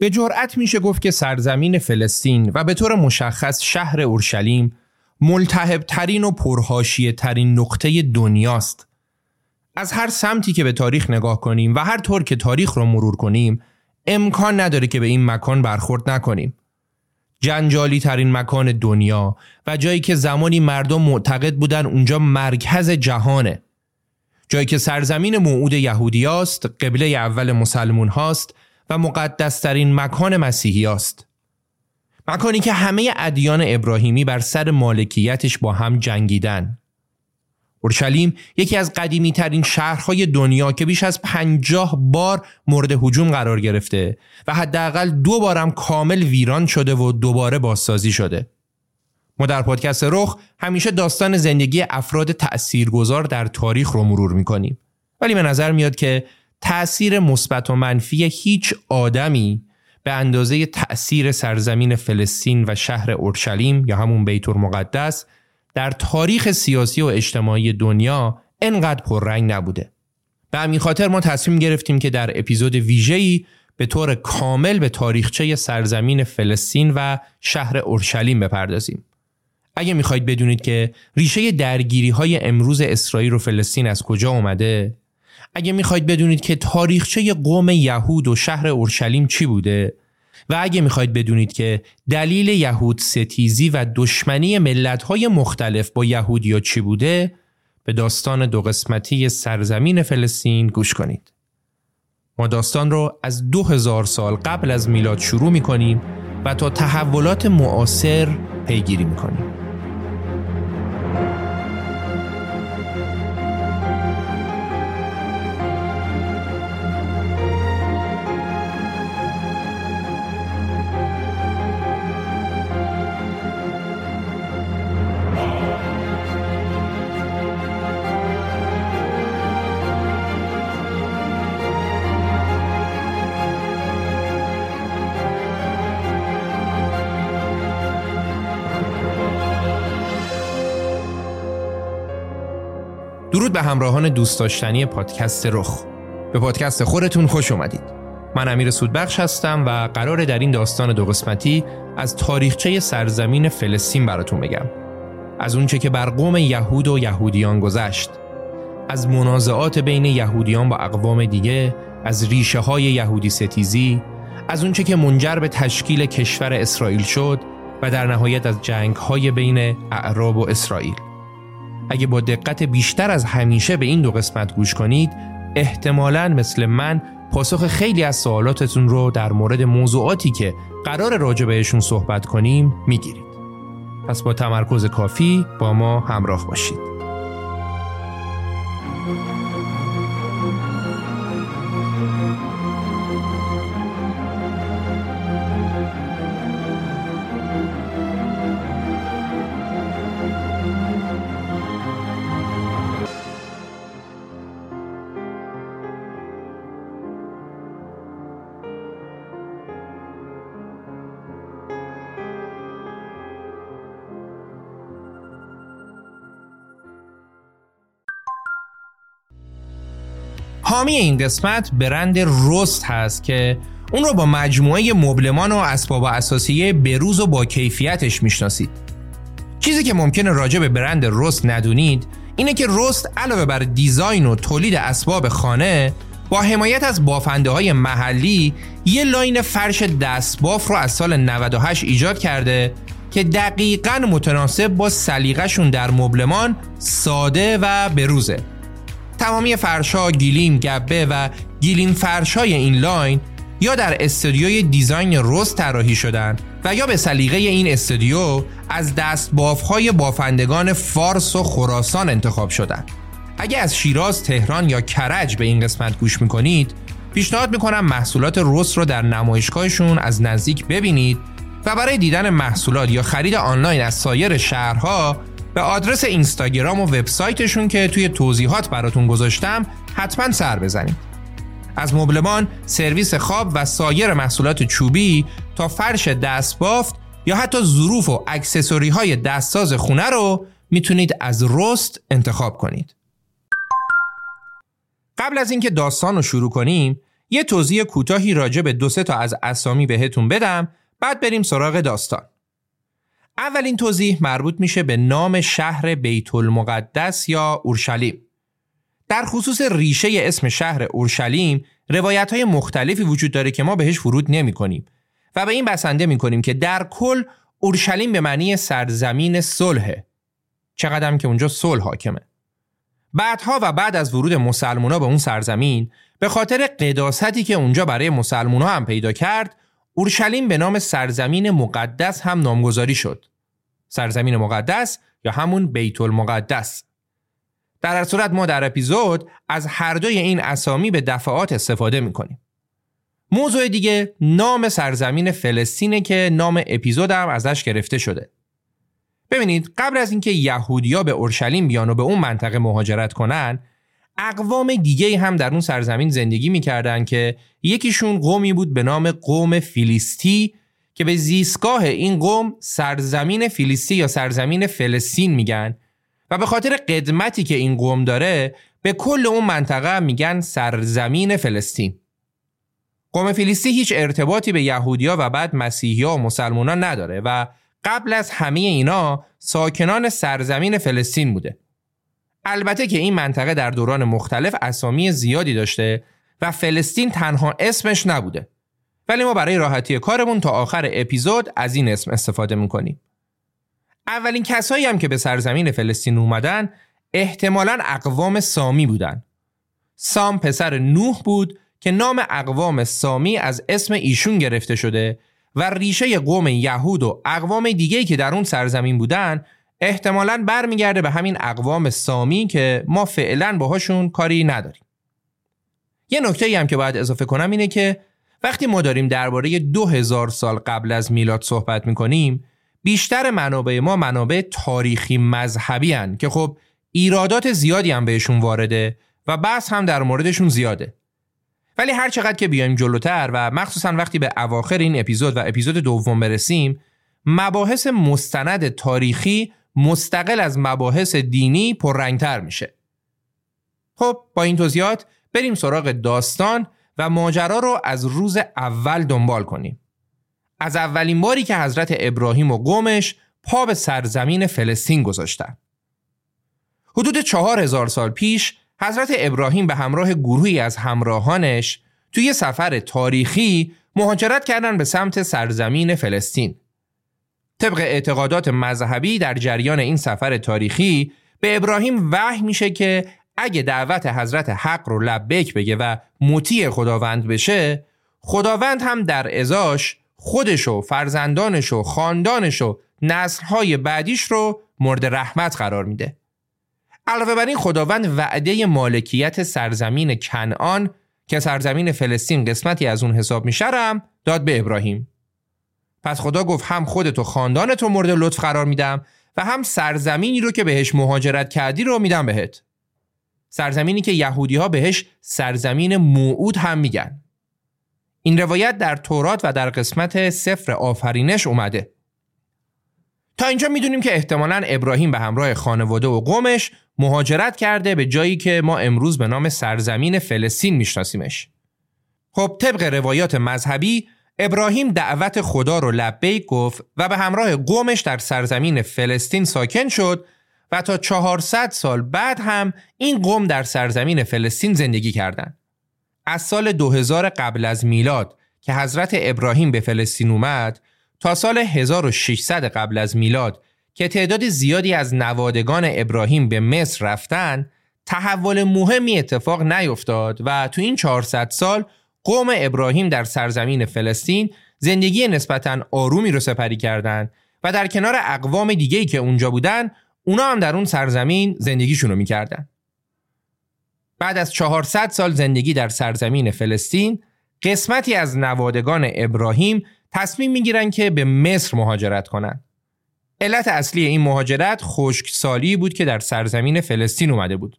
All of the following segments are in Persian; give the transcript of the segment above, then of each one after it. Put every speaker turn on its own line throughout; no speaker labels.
به جرأت میشه گفت که سرزمین فلسطین و به طور مشخص شهر اورشلیم ملتهب ترین و پرهاشیه ترین نقطه دنیاست. از هر سمتی که به تاریخ نگاه کنیم و هر طور که تاریخ رو مرور کنیم امکان نداره که به این مکان برخورد نکنیم. جنجالی ترین مکان دنیا و جایی که زمانی مردم معتقد بودن اونجا مرکز جهانه. جایی که سرزمین موعود یهودیاست، قبله اول مسلمون هاست و مقدسترین مکان مسیحی است. مکانی که همه ادیان ابراهیمی بر سر مالکیتش با هم جنگیدن. اورشلیم یکی از قدیمی ترین شهرهای دنیا که بیش از پنجاه بار مورد هجوم قرار گرفته و حداقل دو بارم کامل ویران شده و دوباره بازسازی شده. ما در پادکست رخ همیشه داستان زندگی افراد تأثیرگذار در تاریخ رو مرور می‌کنیم. ولی به نظر میاد که تأثیر مثبت و منفی هیچ آدمی به اندازه تأثیر سرزمین فلسطین و شهر اورشلیم یا همون بیت المقدس در تاریخ سیاسی و اجتماعی دنیا انقدر پررنگ نبوده. به همین خاطر ما تصمیم گرفتیم که در اپیزود ویژه‌ای به طور کامل به تاریخچه سرزمین فلسطین و شهر اورشلیم بپردازیم. اگه می‌خواید بدونید که ریشه درگیری های امروز اسرائیل و فلسطین از کجا اومده اگه می‌خواید بدونید که تاریخچه قوم یهود و شهر اورشلیم چی بوده و اگه می‌خواید بدونید که دلیل یهود ستیزی و دشمنی ملت‌های مختلف با یهودیا چی بوده به داستان دو قسمتی سرزمین فلسطین گوش کنید. ما داستان رو از دو هزار سال قبل از میلاد شروع می‌کنیم و تا تحولات معاصر پیگیری می‌کنیم. درود به همراهان دوست داشتنی پادکست رخ. به پادکست خودتون خوش اومدید. من امیر سودبخش هستم و قرار در این داستان دو قسمتی از تاریخچه سرزمین فلسطین براتون بگم. از اونچه که بر قوم یهود و یهودیان گذشت. از منازعات بین یهودیان با اقوام دیگه از ریشه های یهودی ستیزی از اونچه که منجر به تشکیل کشور اسرائیل شد و در نهایت از جنگ های بین اعراب و اسرائیل. اگه با دقت بیشتر از همیشه به این دو قسمت گوش کنید احتمالا مثل من پاسخ خیلی از سوالاتتون رو در مورد موضوعاتی که قرار راجع بهشون صحبت کنیم می‌گیرید. پس با تمرکز کافی با ما همراه باشید. حامی این قسمت برند رست هست که اون رو با مجموعه مبلمان و اسباب اثاثیه بروز و با کیفیتش می‌شناسید. چیزی که ممکنه راجع به برند رست ندونید اینه که رست علاوه بر design و تولید اسباب خانه با حمایت از بافنده های محلی یه line فرش دستباف رو از سال 98 ایجاد کرده که دقیقا متناسب با سلیقهشون در مبلمان ساده و بروزه تمامی فرشا گلیم گبه و گلیم فرشای این line یا در استودیوی design رست طراحی شدن و یا به سلیقه این استودیو از دست بافهای بافندگان فارس و خراسان انتخاب شدند. اگه از شیراز، تهران یا کرج به این قسمت گوش می‌کنید پیشنهاد می‌کنم محصولات رست رو در نمایشگاهشون از نزدیک ببینید و برای دیدن محصولات یا خرید آنلاین از سایر شهرها به آدرس اینستاگرام و وبسایتشون که توی توضیحات براتون گذاشتم حتما سر بزنید. از مبلمان، سرویس خواب و سایر محصولات چوبی تا فرش دستبافت یا حتی ظروف و اکسسوری های دستساز خونه رو می‌تونید از رست انتخاب کنید. قبل از اینکه داستان رو شروع کنیم یه توضیح کوتاهی راجع به دو سه تا از اسامی بهتون بدم بعد بریم سراغ داستان. اولین توضیح مربوط میشه به نام شهر بیت المقدس یا اورشلیم. در خصوص ریشه اسم شهر اورشلیم روایت های مختلفی وجود داره که ما بهش ورود نمی کنیم و به این بسنده می کنیم که در کل اورشلیم به معنی سرزمین صلحه. چقدرم که اونجا صلح حاکمه. بعدها و بعد از ورود مسلمونا به اون سرزمین به خاطر قداستی که اونجا برای مسلمونا هم پیدا کرد اورشلیم به نام سرزمین مقدس هم نامگذاری شد. سرزمین مقدس یا همون بیت المقدس. در هر صورت ما در اپیزود از هر دوی این اسامی به دفعات استفاده می‌کنیم. موضوع دیگه نام سرزمین فلسطینه که نام اپیزود هم ازش گرفته شده. ببینید قبل از اینکه یهودیا به اورشلیم بیان و به اون منطقه مهاجرت کنن اقوام دیگه هم در اون سرزمین زندگی می‌کردن که یکیشون قومی بود به نام قوم فیلیستی که به زیستگاه این قوم سرزمین فیلیستی یا سرزمین فلسطین میگن و به خاطر قدمتی که این قوم داره به کل اون منطقه میگن سرزمین فلسطین. قوم فیلیستی هیچ ارتباطی به یهودیا و بعد مسیحیا و مسلمانان نداره و قبل از همه اینا ساکنان سرزمین فلسطین بوده. البته که این منطقه در دوران مختلف اسامی زیادی داشته و فلسطین تنها اسمش نبوده. ولی ما برای راحتی کارمون تا آخر اپیزود از این اسم استفاده می‌کنیم. اولین کسایی هم که به سرزمین فلسطین اومدن احتمالا اقوام سامی بودن. سام پسر نوح بود که اقوام اقوام سامی از اسم ایشون گرفته شده و ریشه قوم یهود و اقوام دیگه که در اون سرزمین بودن احتمالا برمیگرده به همین اقوام سامی که ما فعلا باهاشون کاری نداریم. یه نکته هم که باید اضافه کنم اینه که وقتی ما داریم درباره دو هزار سال قبل از میلاد صحبت می‌کنیم بیشتر منابع ما منابع تاریخی مذهبی هن که خب ایرادات زیادی هم بهشون وارده و بحث هم در موردشون زیاده. ولی هر چقدر که بیایم جلوتر و مخصوصا وقتی به اواخر این اپیزود و اپیزود دوم برسیم مباحث مستند تاریخی مستقل از مباحث دینی پررنگتر میشه. خب با این توضیحات بریم سراغ داستان و ماجرا رو از روز اول دنبال کنیم. از اولین باری که حضرت ابراهیم و قومش پا به سرزمین فلسطین گذاشتن. حدود چهار هزار سال پیش حضرت ابراهیم به همراه گروهی از همراهانش توی سفر تاریخی مهاجرت کردن به سمت سرزمین فلسطین. طبق اعتقادات مذهبی در جریان این سفر تاریخی به ابراهیم وحی میشه که اگه دعوت حضرت حق رو لبیک بگه و مطیع خداوند بشه خداوند هم در ازاش خودش و فرزندانش و خاندانش و نسلهای بعدیش رو مورد رحمت قرار میده. علاوه بر این خداوند وعده مالکیت سرزمین کنعان که سرزمین فلسطین قسمتی از اون حساب میشرم داد به ابراهیم. پس خدا گفت هم خودت و خاندانت رو مورد لطف قرار میدم و هم سرزمینی رو که بهش مهاجرت کردی رو میدم بهت. سرزمینی که یهودی ها بهش سرزمین موعود هم میگن. این روایت در تورات و در قسمت سفر آفرینش اومده. تا اینجا می‌دونیم که احتمالا ابراهیم به همراه خانواده و قومش مهاجرت کرده به جایی که ما امروز به نام سرزمین فلسطین میشناسیمش. خب طبق روایات مذهبی ابراهیم دعوت خدا رو لبیک گفت و به همراه قومش در سرزمین فلسطین ساکن شد و تا 400 سال بعد هم این قوم در سرزمین فلسطین زندگی کردند. از سال 2000 قبل از میلاد که حضرت ابراهیم به فلسطین اومد تا سال 1600 قبل از میلاد که تعداد زیادی از نوادگان ابراهیم به مصر رفتن تحول مهمی اتفاق نیفتاد و تو این 400 سال قوم ابراهیم در سرزمین فلسطین زندگی نسبتا آرومی رو سپری کردند و در کنار اقوام دیگه‌ای که اونجا بودن اونا هم در اون سرزمین زندگیشون رو می‌کردن بعد از 400 سال زندگی در سرزمین فلسطین قسمتی از نوادگان ابراهیم تصمیم می‌گیرن که به مصر مهاجرت کنند. علت اصلی این مهاجرت خشکسالی بود که در سرزمین فلسطین اومده بود.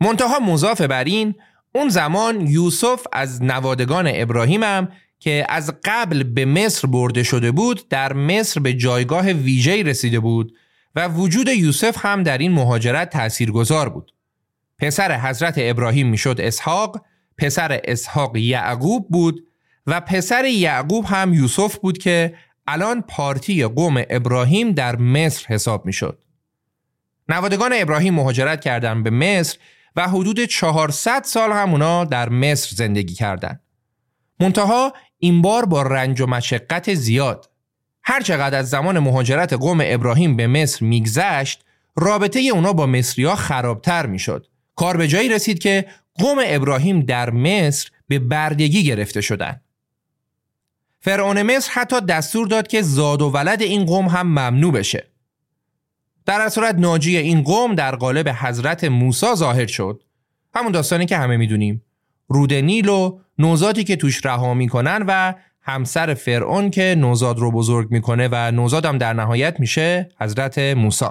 منتها مضاف بر این اون زمان یوسف از نوادگان ابراهیم هم که از قبل به مصر برده شده بود در مصر به جایگاه ویژه‌ای رسیده بود و وجود یوسف هم در این مهاجرت تاثیرگذار بود. پسر حضرت ابراهیم می‌شد اسحاق، پسر اسحاق یعقوب بود و پسر یعقوب هم یوسف بود که الان پارتی قوم ابراهیم در مصر حساب می‌شد. نوادگان ابراهیم مهاجرت کردند به مصر و حدود 400 سال هم اونا در مصر زندگی کردند. منتها این بار با رنج و مشقت زیاد. هرچقدر از زمان مهاجرت قوم ابراهیم به مصر میگذشت رابطه اونا با مصریا خرابتر می‌شد. کار به جایی رسید که قوم ابراهیم در مصر به بردگی گرفته شدند. فرعون مصر حتی دستور داد که زاد و ولد این قوم هم ممنوع بشه. در صورت ناجی این قوم در قالب حضرت موسی ظاهر شد. همون داستانی که همه می‌دونیم. رود نیل و نوزادی که توش رها می‌کنن و همسر فرعون که نوزاد رو بزرگ می‌کنه و نوزاد هم در نهایت میشه حضرت موسی.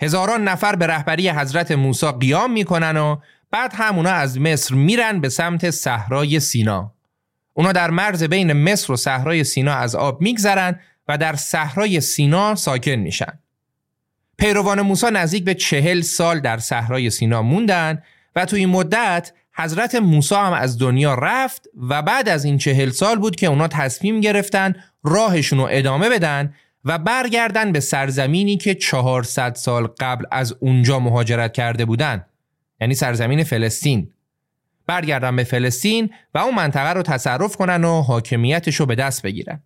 هزاران نفر به رهبری حضرت موسی قیام می‌کنن و بعد همونا از مصر میرن به سمت صحرای سینا. اونا در مرز بین مصر و صحرای سینا از آب میگذرن و در صحرای سینا ساکن میشن. پیروان موسی نزدیک به چهل سال در صحرای سینا موندن و تو این مدت حضرت موسی هم از دنیا رفت و بعد از این چهل سال بود که اونا تصمیم گرفتن راهشون رو ادامه بدن و برگردن به سرزمینی که 400 سال قبل از اونجا مهاجرت کرده بودن یعنی سرزمین فلسطین. برگردن به فلسطین و اون منطقه رو تصرف کنن و حاکمیتش رو به دست بگیرن.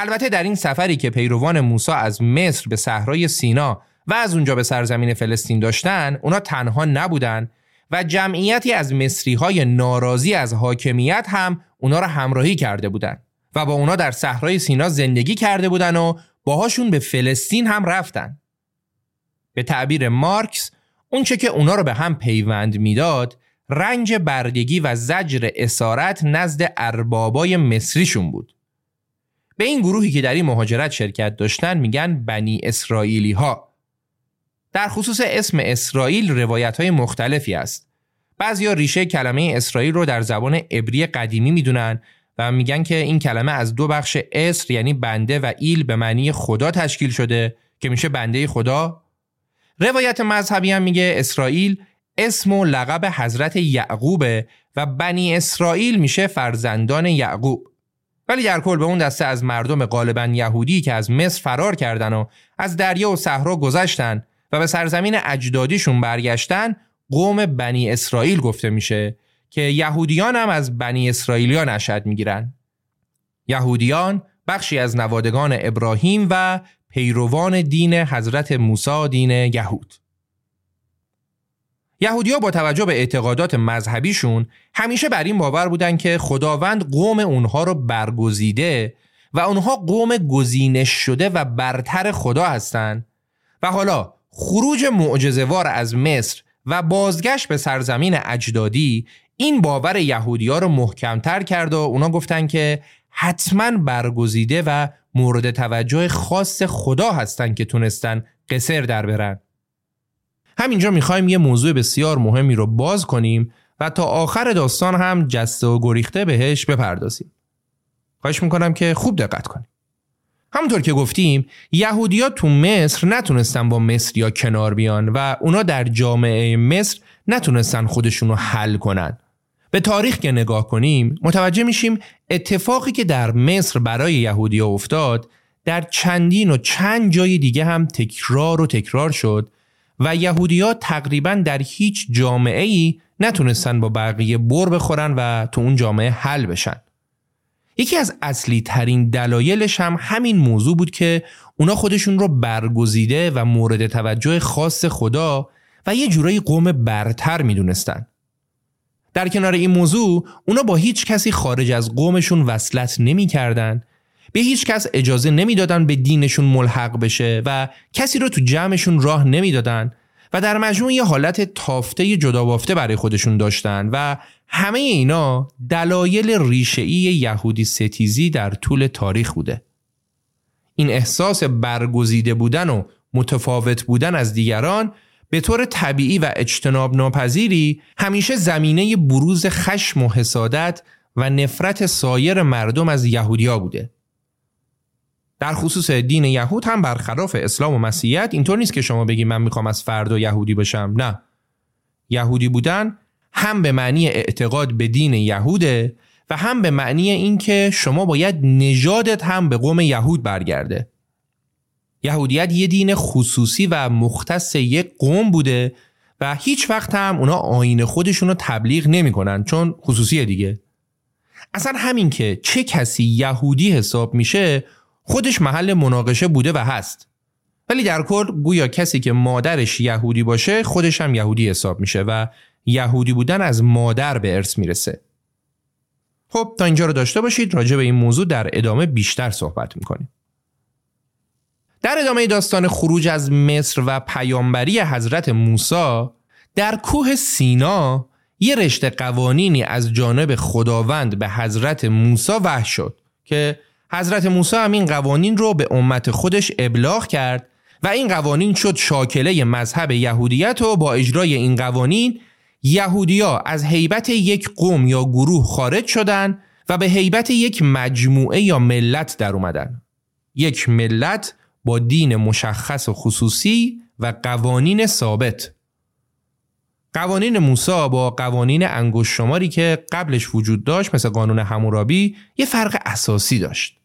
البته در این سفری که پیروان موسی از مصر به صحرای سینا و از اونجا به سرزمین فلسطین داشتن اونا تنها نبودن و جمعیتی از مصری های ناراضی از حاکمیت هم اونا را همراهی کرده بودند و با اونا در صحرای سینا زندگی کرده بودن و باهاشون به فلسطین هم رفتن. به تعبیر مارکس اونچه که اونا رو به هم پیوند می‌داد رنج بردگی و زجر اسارت نزد اربابای مصریشون بود. به این گروهی که در این مهاجرت شرکت داشتن میگن بنی اسرائیلی ها. در خصوص اسم اسرائیل روایت های مختلفی است. بعضیا ریشه کلمه اسرائیل رو در زبان عبری قدیمی می‌دونن و میگن که این کلمه از دو بخش اسر یعنی بنده و ایل به معنی خدا تشکیل شده که میشه بنده خدا روایت مذهبی هم میگه اسرائیل اسم و لقب حضرت یعقوبه و بنی اسرائیل میشه فرزندان یعقوب ولی در کل به اون دسته از مردم غالبا یهودی که از مصر فرار کردن و از دریا و صحرا گذشتن و به سرزمین اجدادیشون برگشتن قوم بنی اسرائیل گفته میشه که یهودیان هم از بنی اسرائیلیان اشد می‌گیرن. یهودیان بخشی از نوادگان ابراهیم و پیروان دین حضرت موسی دین یهود. یهودیا با توجه به اعتقادات مذهبیشون همیشه بر این باور بودن که خداوند قوم اونها رو برگزیده و اونها قوم گزینش شده و برتر خدا هستند و حالا خروج معجزهوار از مصر و بازگشت به سرزمین اجدادی این باور یهودیا رو محکمتر کرد و اونا گفتن که حتما برگزیده و مورد توجه خاص خدا هستن که تونستن قصر در برن. همینجا می‌خوایم یه موضوع بسیار مهمی رو باز کنیم و تا آخر داستان هم جسته و گریخته بهش بپردازیم. خواهش می‌کنم که خوب دقت کنیم. همونطور که گفتیم یهودیا تو مصر نتونستن با مصر یا کنار بیان و اونا در جامعه مصر نتونستن خودشون رو حل کنن. به تاریخ که نگاه کنیم متوجه میشیم اتفاقی که در مصر برای یهودیا افتاد در چندین و چند جای دیگه هم تکرار و تکرار شد و یهودیا تقریبا در هیچ جامعه ای نتونستن با بقیه بر بخورن و تو اون جامعه حل بشن. یکی از اصلی ترین دلایلش هم همین موضوع بود که اونا خودشون رو برگزیده و مورد توجه خاص خدا و یه جورایی قوم برتر می‌دونستن. در کنار این موضوع اونا با هیچ کسی خارج از قومشون وصلت نمی‌کردن به هیچ کس اجازه نمی‌دادن به دینشون ملحق بشه و کسی رو تو جمعشون راه نمی‌دادن و در مجموع یه حالت تافته جدا بافته برای خودشون داشتن و همه اینا دلایل ریشه‌ای یهودی ستیزی در طول تاریخ بوده. این احساس برگزیده بودن و متفاوت بودن از دیگران به طور طبیعی و اجتناب ناپذیری همیشه زمینه بروز خشم و حسادت و نفرت سایر مردم از یهودیا بوده. در خصوص دین یهود هم برخلاف اسلام و مسیحیت اینطور نیست که شما بگی من می‌خوام از فردا یهودی بشم. نه. یهودی بودن هم به معنی اعتقاد به دین یهوده و هم به معنی اینکه شما باید نژادت هم به قوم یهود برگرده. یهودیت یه دین خصوصی و مختص یک قوم بوده و هیچ وقت هم اونا آین خودشون رو تبلیغ نمی‌کنن چون خصوصی دیگه. اصلا همین که چه کسی یهودی حساب میشه خودش محل مناقشه بوده و هست. ولی در کل گویا کسی که مادرش یهودی باشه خودش هم یهودی حساب میشه و یهودی بودن از مادر به ارث می‌رسه. خب تا اینجا رو داشته باشید. راجع به این موضوع در ادامه بیشتر صحبت می‌کنیم. در ادامه داستان خروج از مصر و پیامبری حضرت موسی در کوه سینا یه رشته قوانینی از جانب خداوند به حضرت موسی وحی شد که حضرت موسی همین قوانین رو به امت خودش ابلاغ کرد و این قوانین شد شاکله مذهب یهودیت و با اجرای این قوانین یهودیا از حیبت یک قوم یا گروه خارج شدند و به حیبت یک مجموعه یا ملت در اومدن. یک ملت با دین مشخص و خصوصی و قوانین ثابت. قوانین موسا با قوانین انگوش شماری که قبلش وجود داشت مثل قانون همورابی یه فرق اساسی داشت.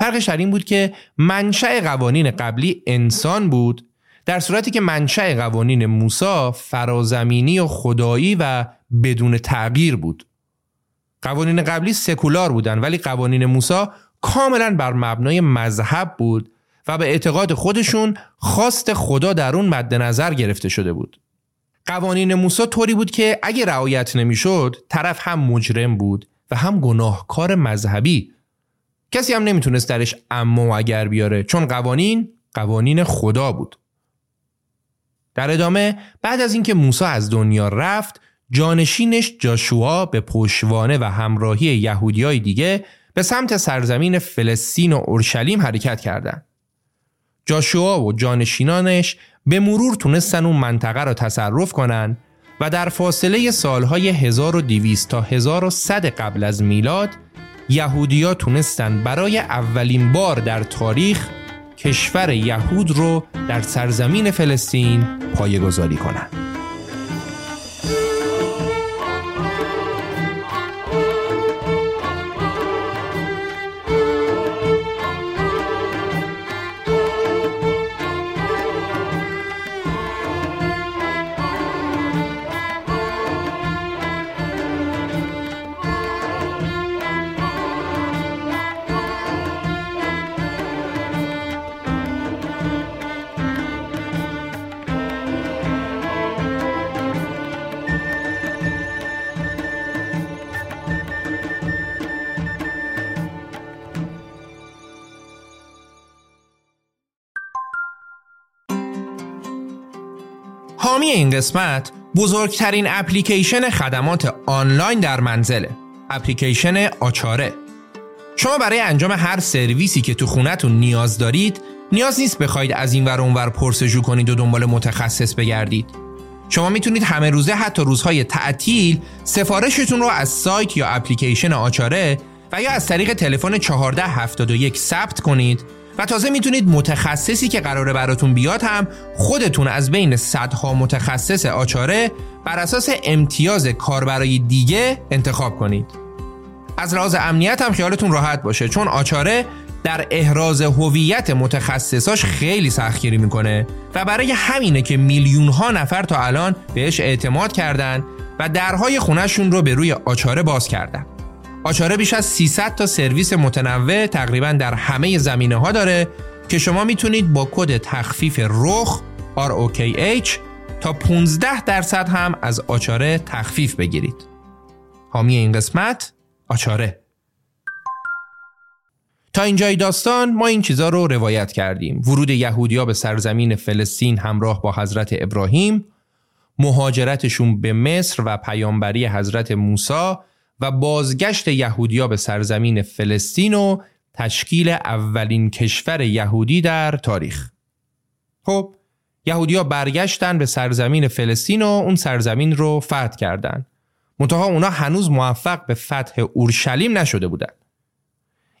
فرقش در بود که منشأ قوانین قبلی انسان بود در صورتی که منشأ قوانین موسی فرازمینی و خدایی و بدون تغییر بود. قوانین قبلی سکولار بودن ولی قوانین موسی کاملا بر مبنای مذهب بود و به اعتقاد خودشون خواست خدا در اون مد نظر گرفته شده بود. قوانین موسی طوری بود که اگه رعایت نمی‌شد طرف هم مجرم بود و هم گناهکار مذهبی کسی هم نمی‌تونست درش اما و اگر بیاره چون قوانین قوانین خدا بود در ادامه بعد از اینکه موسی از دنیا رفت جانشینش جاشوا به پشوانه و همراهی یهودیای دیگه به سمت سرزمین فلسطین و اورشلیم حرکت کردند. جاشوا و جانشینانش به مرور تونستن اون منطقه را تصرف کنن و در فاصله سالهای 1200 تا 1100 قبل از میلاد یهودیا تونستن برای اولین بار در تاریخ کشور یهود رو در سرزمین فلسطین پایگذاری کنند. حامی این قسمت بزرگترین اپلیکیشن خدمات آنلاین در منزله اپلیکیشن آچاره. شما برای انجام هر سرویسی که تو خونتون نیاز دارید نیاز نیست بخواید از این ور اونور پرسجو کنید و دنبال متخصص بگردید. شما می‌تونید همه روزه حتی روزهای تعطیل سفارشتون رو از سایت یا اپلیکیشن آچاره و یا از طریق تلفن 1471 ثبت کنید و تازه می‌تونید متخصصی که قراره براتون بیاد هم خودتون از بین صدها متخصص آچاره بر اساس امتیاز کاربرای دیگه انتخاب کنید. از لحاظ امنیت هم خیالتون راحت باشه چون آچاره در احراز هویت متخصصاش خیلی سختگیری می‌کنه و برای همینه که میلیون ها نفر تا الان بهش اعتماد کردن و درهای خونهشون رو به روی آچاره باز کردن. آچاره بیش از 300 تا سرویس متنوع تقریبا در همه زمینه ها داره که شما می‌تونید با کد تخفیف رخ ROKH تا 15 درصد هم از آچاره تخفیف بگیرید. حامی این قسمت آچاره تا اینجای داستان ما این چیزا رو روایت کردیم ورود یهودیا به سرزمین فلسطین همراه با حضرت ابراهیم مهاجرتشون به مصر و پیامبری حضرت موسی و بازگشت یهودیا به سرزمین فلسطین و تشکیل اولین کشور یهودی در تاریخ خب یهودیا برگشتن به سرزمین فلسطین و اون سرزمین رو فتح کردند. منتها اونا هنوز موفق به فتح اورشلیم نشده بودند.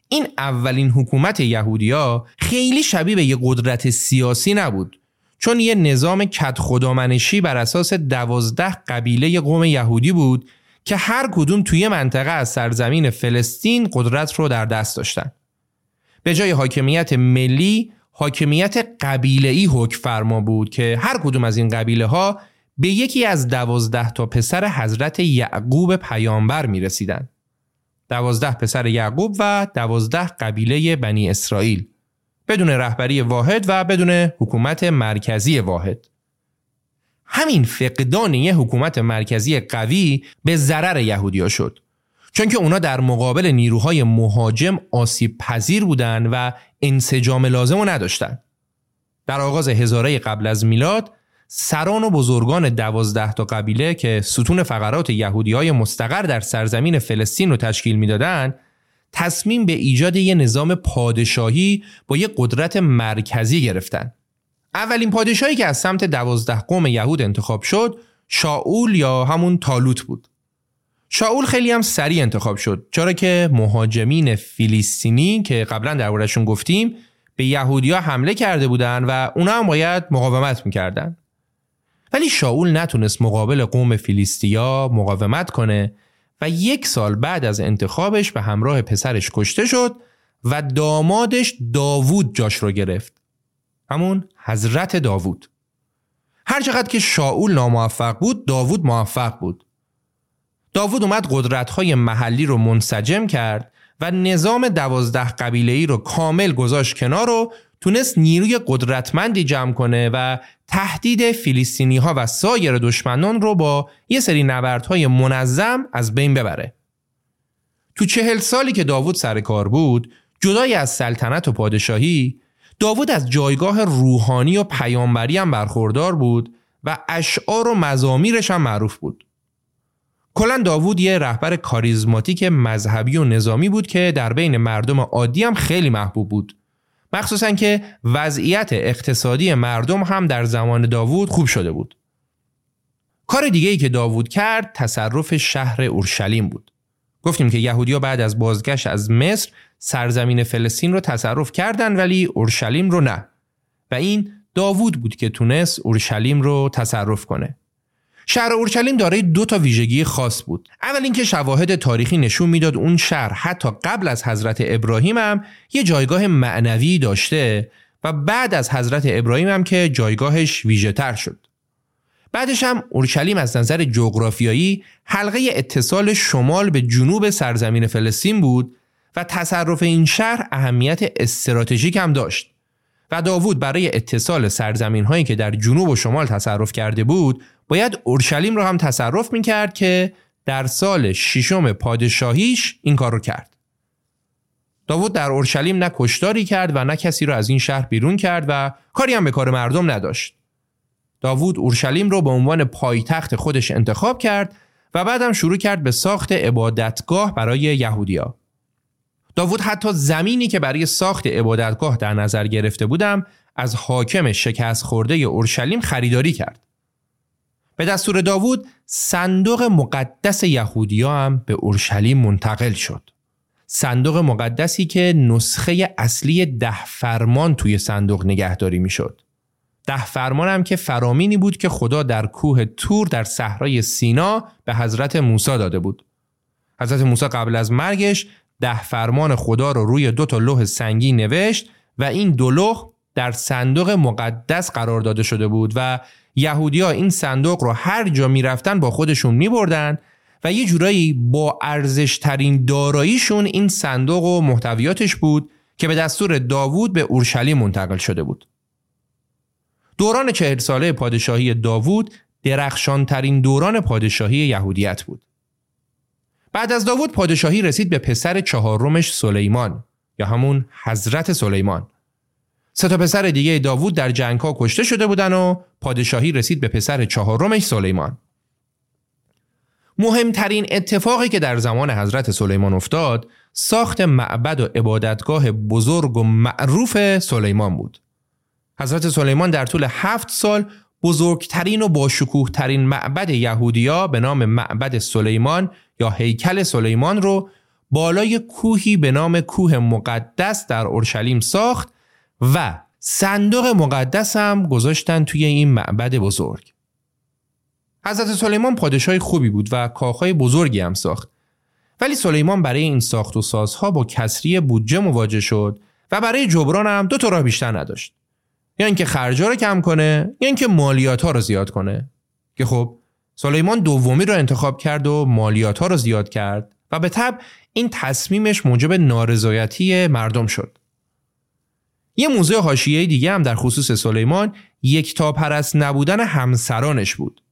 این اولین حکومت یهودیا خیلی شبیه به یه قدرت سیاسی نبود چون یه نظام کت خدامنشی بر اساس دوازده قبیله قوم یهودی بود که هر کدوم توی منطقه از سرزمین فلسطین قدرت رو در دست داشتن. به جای حاکمیت ملی حاکمیت قبیله حکم فرما بود که هر کدوم از این قبیله ها به یکی از دوازده تا پسر حضرت یعقوب پیامبر می رسیدن. دوازده پسر یعقوب و دوازده قبیله بنی اسرائیل بدون رهبری واحد و بدون حکومت مرکزی واحد. همین فقدان یه حکومت مرکزی قوی به ضرر یهودیا شد چون که اونا در مقابل نیروهای مهاجم آسیب پذیر بودن و انسجام لازم رو نداشتن. در آغاز هزاره قبل از میلاد سران و بزرگان دوازده تا قبیله که ستون فقرات یهودی های مستقر در سرزمین فلسطین رو تشکیل می‌دادند تصمیم به ایجاد یه نظام پادشاهی با یه قدرت مرکزی گرفتن. اولین پادشاهی که از سمت دوازده قوم یهود انتخاب شد شاول یا همون تالوت بود. شاول خیلی هم سریع انتخاب شد چرا که مهاجمین فیلیستینی که قبلا دربارهشون گفتیم به یهودیا حمله کرده بودن و اونا هم باید مقاومت می‌کردن ولی شاول نتونست مقابل قوم فیلیستیا مقاومت کنه و یک سال بعد از انتخابش به همراه پسرش کشته شد و دامادش داوود جاش رو گرفت همون حضرت داوود هرچقدر که شاول ناموفق بود داوود موفق بود داوود اومد قدرت‌های محلی رو منسجم کرد و نظام دوازده قبیله ای رو کامل گذاشت کنار و تونست نیروی قدرتمندی جمع کنه و تهدید فیلیستینی ها و سایر دشمنان رو با یه سری نبردهای منظم از بین ببره. تو چهل سالی که داوود سر کار بود جدای از سلطنت و پادشاهی داوود از جایگاه روحانی و پیامبری هم برخوردار بود و اشعار و مزامیرش هم معروف بود. کلا داوود یه رهبر کاریزماتیک مذهبی و نظامی بود که در بین مردم عادی هم خیلی محبوب بود. مخصوصا که وضعیت اقتصادی مردم هم در زمان داوود خوب شده بود. کار دیگه ای که داوود کرد تصرف شهر اورشلیم بود. گفتیم که یهودیا بعد از بازگشت از مصر سرزمین فلسطین رو تصرف کردن ولی اورشلیم رو نه. و این داوود بود که تونست اورشلیم رو تصرف کنه. شهر اورشلیم دارای دو تا ویژگی خاص بود. اول اینکه شواهد تاریخی نشون می‌داد اون شهر حتی قبل از حضرت ابراهیم هم یه جایگاه معنوی داشته و بعد از حضرت ابراهیم هم که جایگاهش ویژه تر شد. بعدش هم اورشلیم از نظر جغرافیایی حلقه اتصال شمال به جنوب سرزمین فلسطین بود و تصرف این شهر اهمیت استراتژیک هم داشت. و داوود برای اتصال سرزمین هایی که در جنوب و شمال تصرف کرده بود باید اورشلیم رو هم تصرف می کرد که در سال ششم پادشاهیش این کار رو کرد. داوود در اورشلیم نه کشتاری کرد و نه کسی رو از این شهر بیرون کرد و کاری هم به کار مردم نداشت. داوود اورشلیم رو به عنوان پایتخت خودش انتخاب کرد و بعدم شروع کرد به ساخت عبادتگاه برای یهودیا. داوود حتی زمینی که برای ساخت عبادتگاه در نظر گرفته بودم از حاکم شکست خورده اورشلیم خریداری کرد. به دستور داوود صندوق مقدس یهودیا هم به اورشلیم منتقل شد. صندوق مقدسی که نسخه اصلی ده فرمان توی صندوق نگهداری می‌شد. ده فرمان هم که فرامینی بود که خدا در کوه تور در صحرای سینا به حضرت موسی داده بود. حضرت موسی قبل از مرگش ده فرمان خدا رو روی دو تا لوح سنگی نوشت و این دو لوح در صندوق مقدس قرار داده شده بود و یهودیا این صندوق رو هر جا می‌رفتن با خودشون میبردن و یه جورایی با ارزش ترین داراییشون این صندوق و محتویاتش بود که به دستور داوود به اورشلیم منتقل شده بود. دوران چهل ساله پادشاهی داوود درخشان ترین دوران پادشاهی یهودیت بود. بعد از داوود پادشاهی رسید به پسر چهارمش سلیمان یا همون حضرت سلیمان. سه تا پسر دیگه داوود در جنگ ها کشته شده بودن و پادشاهی رسید به پسر چهارمش سلیمان. مهمترین اتفاقی که در زمان حضرت سلیمان افتاد ساخت معبد و عبادتگاه بزرگ و معروف سلیمان بود. حضرت سلیمان در طول هفت سال بزرگترین و باشکوه ترین معبد یهودیا به نام معبد سلیمان یا هیکل سلیمان رو بالای کوهی به نام کوه مقدس در اورشلیم ساخت و صندوق مقدس هم گذاشتن توی این معبد بزرگ. حضرت سلیمان پادشاه خوبی بود و کاخهای بزرگی هم ساخت. ولی سلیمان برای این ساخت و سازها با کسری بودجه مواجه شد و برای جبران هم دو تا راه بیشتر نداشت. یا اینکه خرجا رو کم کنه یا اینکه مالیات ها رو زیاد کنه. که خب سلیمان دومی رو انتخاب کرد و مالیات ها رو زیاد کرد و به طب این تصمیمش موجب نارضایتی مردم شد. یه موضوع حاشیه دیگه هم در خصوص سلیمان یک تا پرست نبودن همسرانش بود.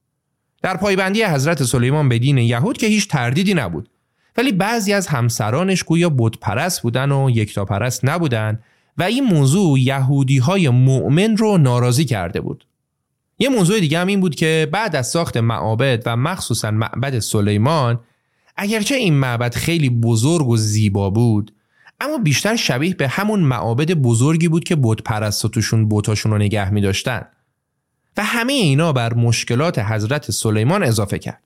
در پایبندی حضرت سلیمان به دین یهود که هیچ تردیدی نبود. ولی بعضی از همسرانش گویا پرست بودن و یک پرست نبودن و این موضوع یهودی های مؤمن رو ناراضی کرده بود. یه موضوع دیگه هم این بود که بعد از ساخت معابد و مخصوصا معبد سلیمان اگرچه این معبد خیلی بزرگ و زیبا بود اما بیشتر شبیه به همون معابد بزرگی بود که بت پرست توشون بوتاشون رو نگه می داشتن. و همه اینا بر مشکلات حضرت سلیمان اضافه کرد.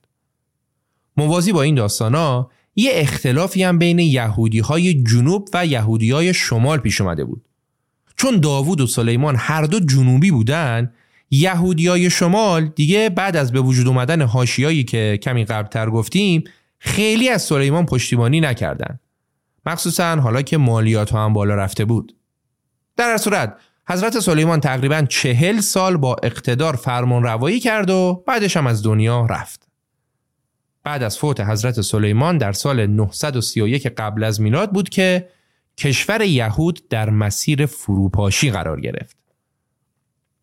موازی با این داستانا یه اختلافی هم بین یهودی های جنوب و یهودی های شمال پیش اومده بود. چون داوود و سلیمان هر دو جنوبی بودن یهودی های شمال دیگه بعد از به وجود اومدن هاشیایی که کمی قبلتر گفتیم خیلی از سلیمان پشتیبانی نکردن. مخصوصا حالا که مالیات ها هم بالا رفته بود. در هر صورت حضرت سلیمان تقریبا چهل سال با اقتدار فرمان روایی کرد و بعدش هم از دنیا رفت. بعد از فوت حضرت سلیمان در سال 931 قبل از میلاد بود که کشور یهود در مسیر فروپاشی قرار گرفت.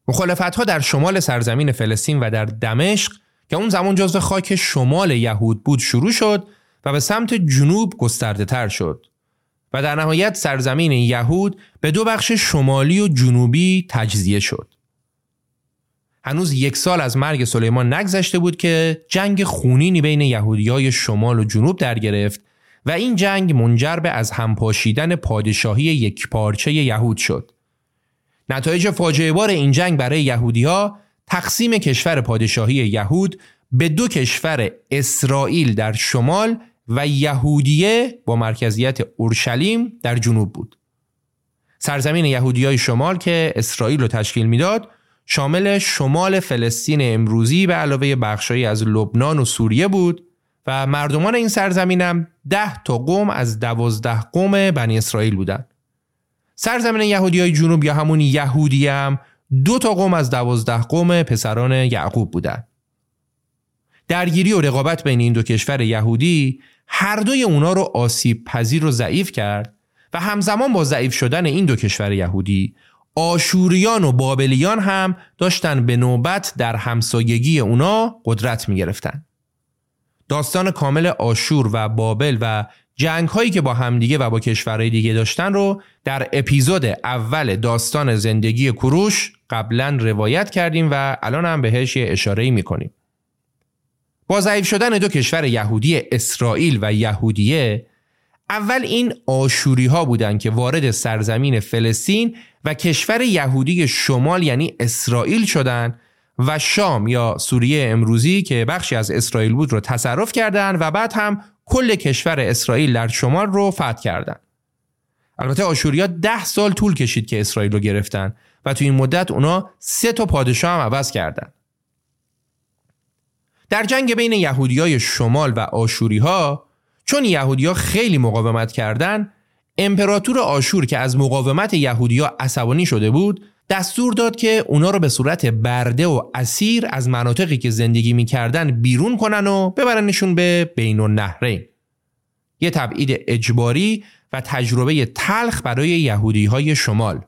مخالفت ها در شمال سرزمین فلسطین و در دمشق که اون زمان جزو خاک شمال یهود بود شروع شد و به سمت جنوب گسترده تر شد و در نهایت سرزمین یهود به دو بخش شمالی و جنوبی تجزیه شد. هنوز یک سال از مرگ سلیمان نگذشته بود که جنگ خونینی بین یهودیای شمال و جنوب در گرفت و این جنگ منجر به از همپاشیدن پادشاهی یک پارچه یهود شد. نتایج فاجعه بار این جنگ برای یهودیها تقسیم کشور پادشاهی یهود به دو کشور اسرائیل در شمال و یهودیه با مرکزیت اورشلیم در جنوب بود. سرزمین یهودیای شمال که اسرائیل رو تشکیل می‌داد شامل شمال فلسطین امروزی به علاوه بخشهایی از لبنان و سوریه بود و مردمان این سرزمینم ده تا قوم از دوازده قوم بنی اسرائیل بودند. سرزمین یهودی های جنوب یا همون یهودی هم دو تا قوم از دوازده قوم پسران یعقوب بودند. درگیری و رقابت بین این دو کشور یهودی هر دوی اونا رو آسیب پذیر و ضعیف کرد و همزمان با ضعیف شدن این دو کشور یهودی آشوریان و بابلیان هم داشتن به نوبت در همسایگی اونا قدرت می گرفتن. داستان کامل آشور و بابل و جنگ هایی که با همدیگه و با کشورهای دیگه داشتن رو در اپیزود اول داستان زندگی کروش قبلا روایت کردیم و الان هم بهش یه اشاره می کنیم. با ضعیف شدن دو کشور یهودی اسرائیل و یهودیه اول این آشوری ها بودن که وارد سرزمین فلسطین و کشور یهودی شمال یعنی اسرائیل شدند و شام یا سوریه امروزی که بخشی از اسرائیل بود رو تصرف کردند و بعد هم کل کشور اسرائیل در شمال رو فتح کردند. البته آشوریا ده سال طول کشید که اسرائیل رو گرفتن و تو این مدت اونا سه تا پادشاه هم عوض کردند. در جنگ بین یهودیای شمال و آشوری ها چون یهودیا خیلی مقاومت کردند امپراتور آشور که از مقاومت یهودیا عصبانی شده بود دستور داد که اونا رو به صورت برده و اسیر از مناطقی که زندگی می‌کردن بیرون کنن و ببرنشون به بین النهرین. یه تبعید اجباری و تجربه تلخ برای یهودی های شمال.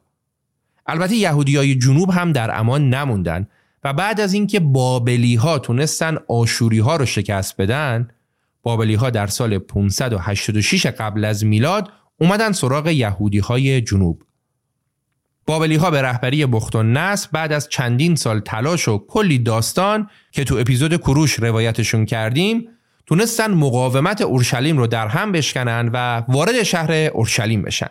البته یهودی های جنوب هم در امان نموندن و بعد از اینکه بابلی ها تونستن آشوری ها رو شکست بدن بابلی ها در سال 586 قبل از میلاد اومدن سراغ یهودی های جنوب بابلی ها به رهبری بخت و نصر بعد از چندین سال تلاش و کلی داستان که تو اپیزود کروش روایتشون کردیم تونستن مقاومت اورشلیم رو در هم بشکنن و وارد شهر اورشلیم بشن.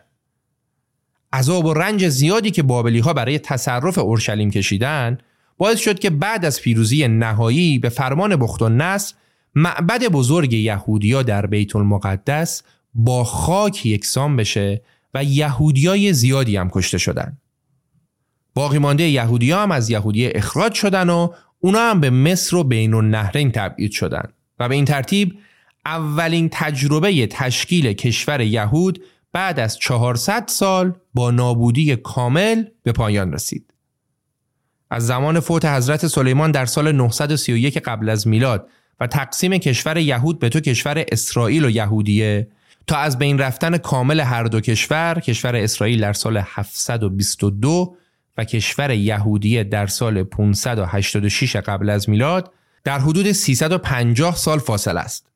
عذاب و رنج زیادی که بابلی ها برای تصرف اورشلیم کشیدن باعث شد که بعد از پیروزی نهایی به فرمان بخت و نصر معبد بزرگ یهودیا در بیت المقدس با خاک یکسان بشه و یهودیای زیادی هم کشته شدن. باقی مانده یهودی هم از یهودی اخراج شدن و اونا هم به مصر و بین النهرین تبعید شدن و به این ترتیب اولین تجربه تشکیل کشور یهود بعد از 400 سال با نابودی کامل به پایان رسید. از زمان فوت حضرت سلیمان در سال 931 قبل از میلاد و تقسیم کشور یهود به تو کشور اسرائیل و یهودیه تا از بین رفتن کامل هر دو کشور کشور اسرائیل در سال 722 و کشور یهودیه در سال 586 قبل از میلاد در حدود 350 سال فاصله است.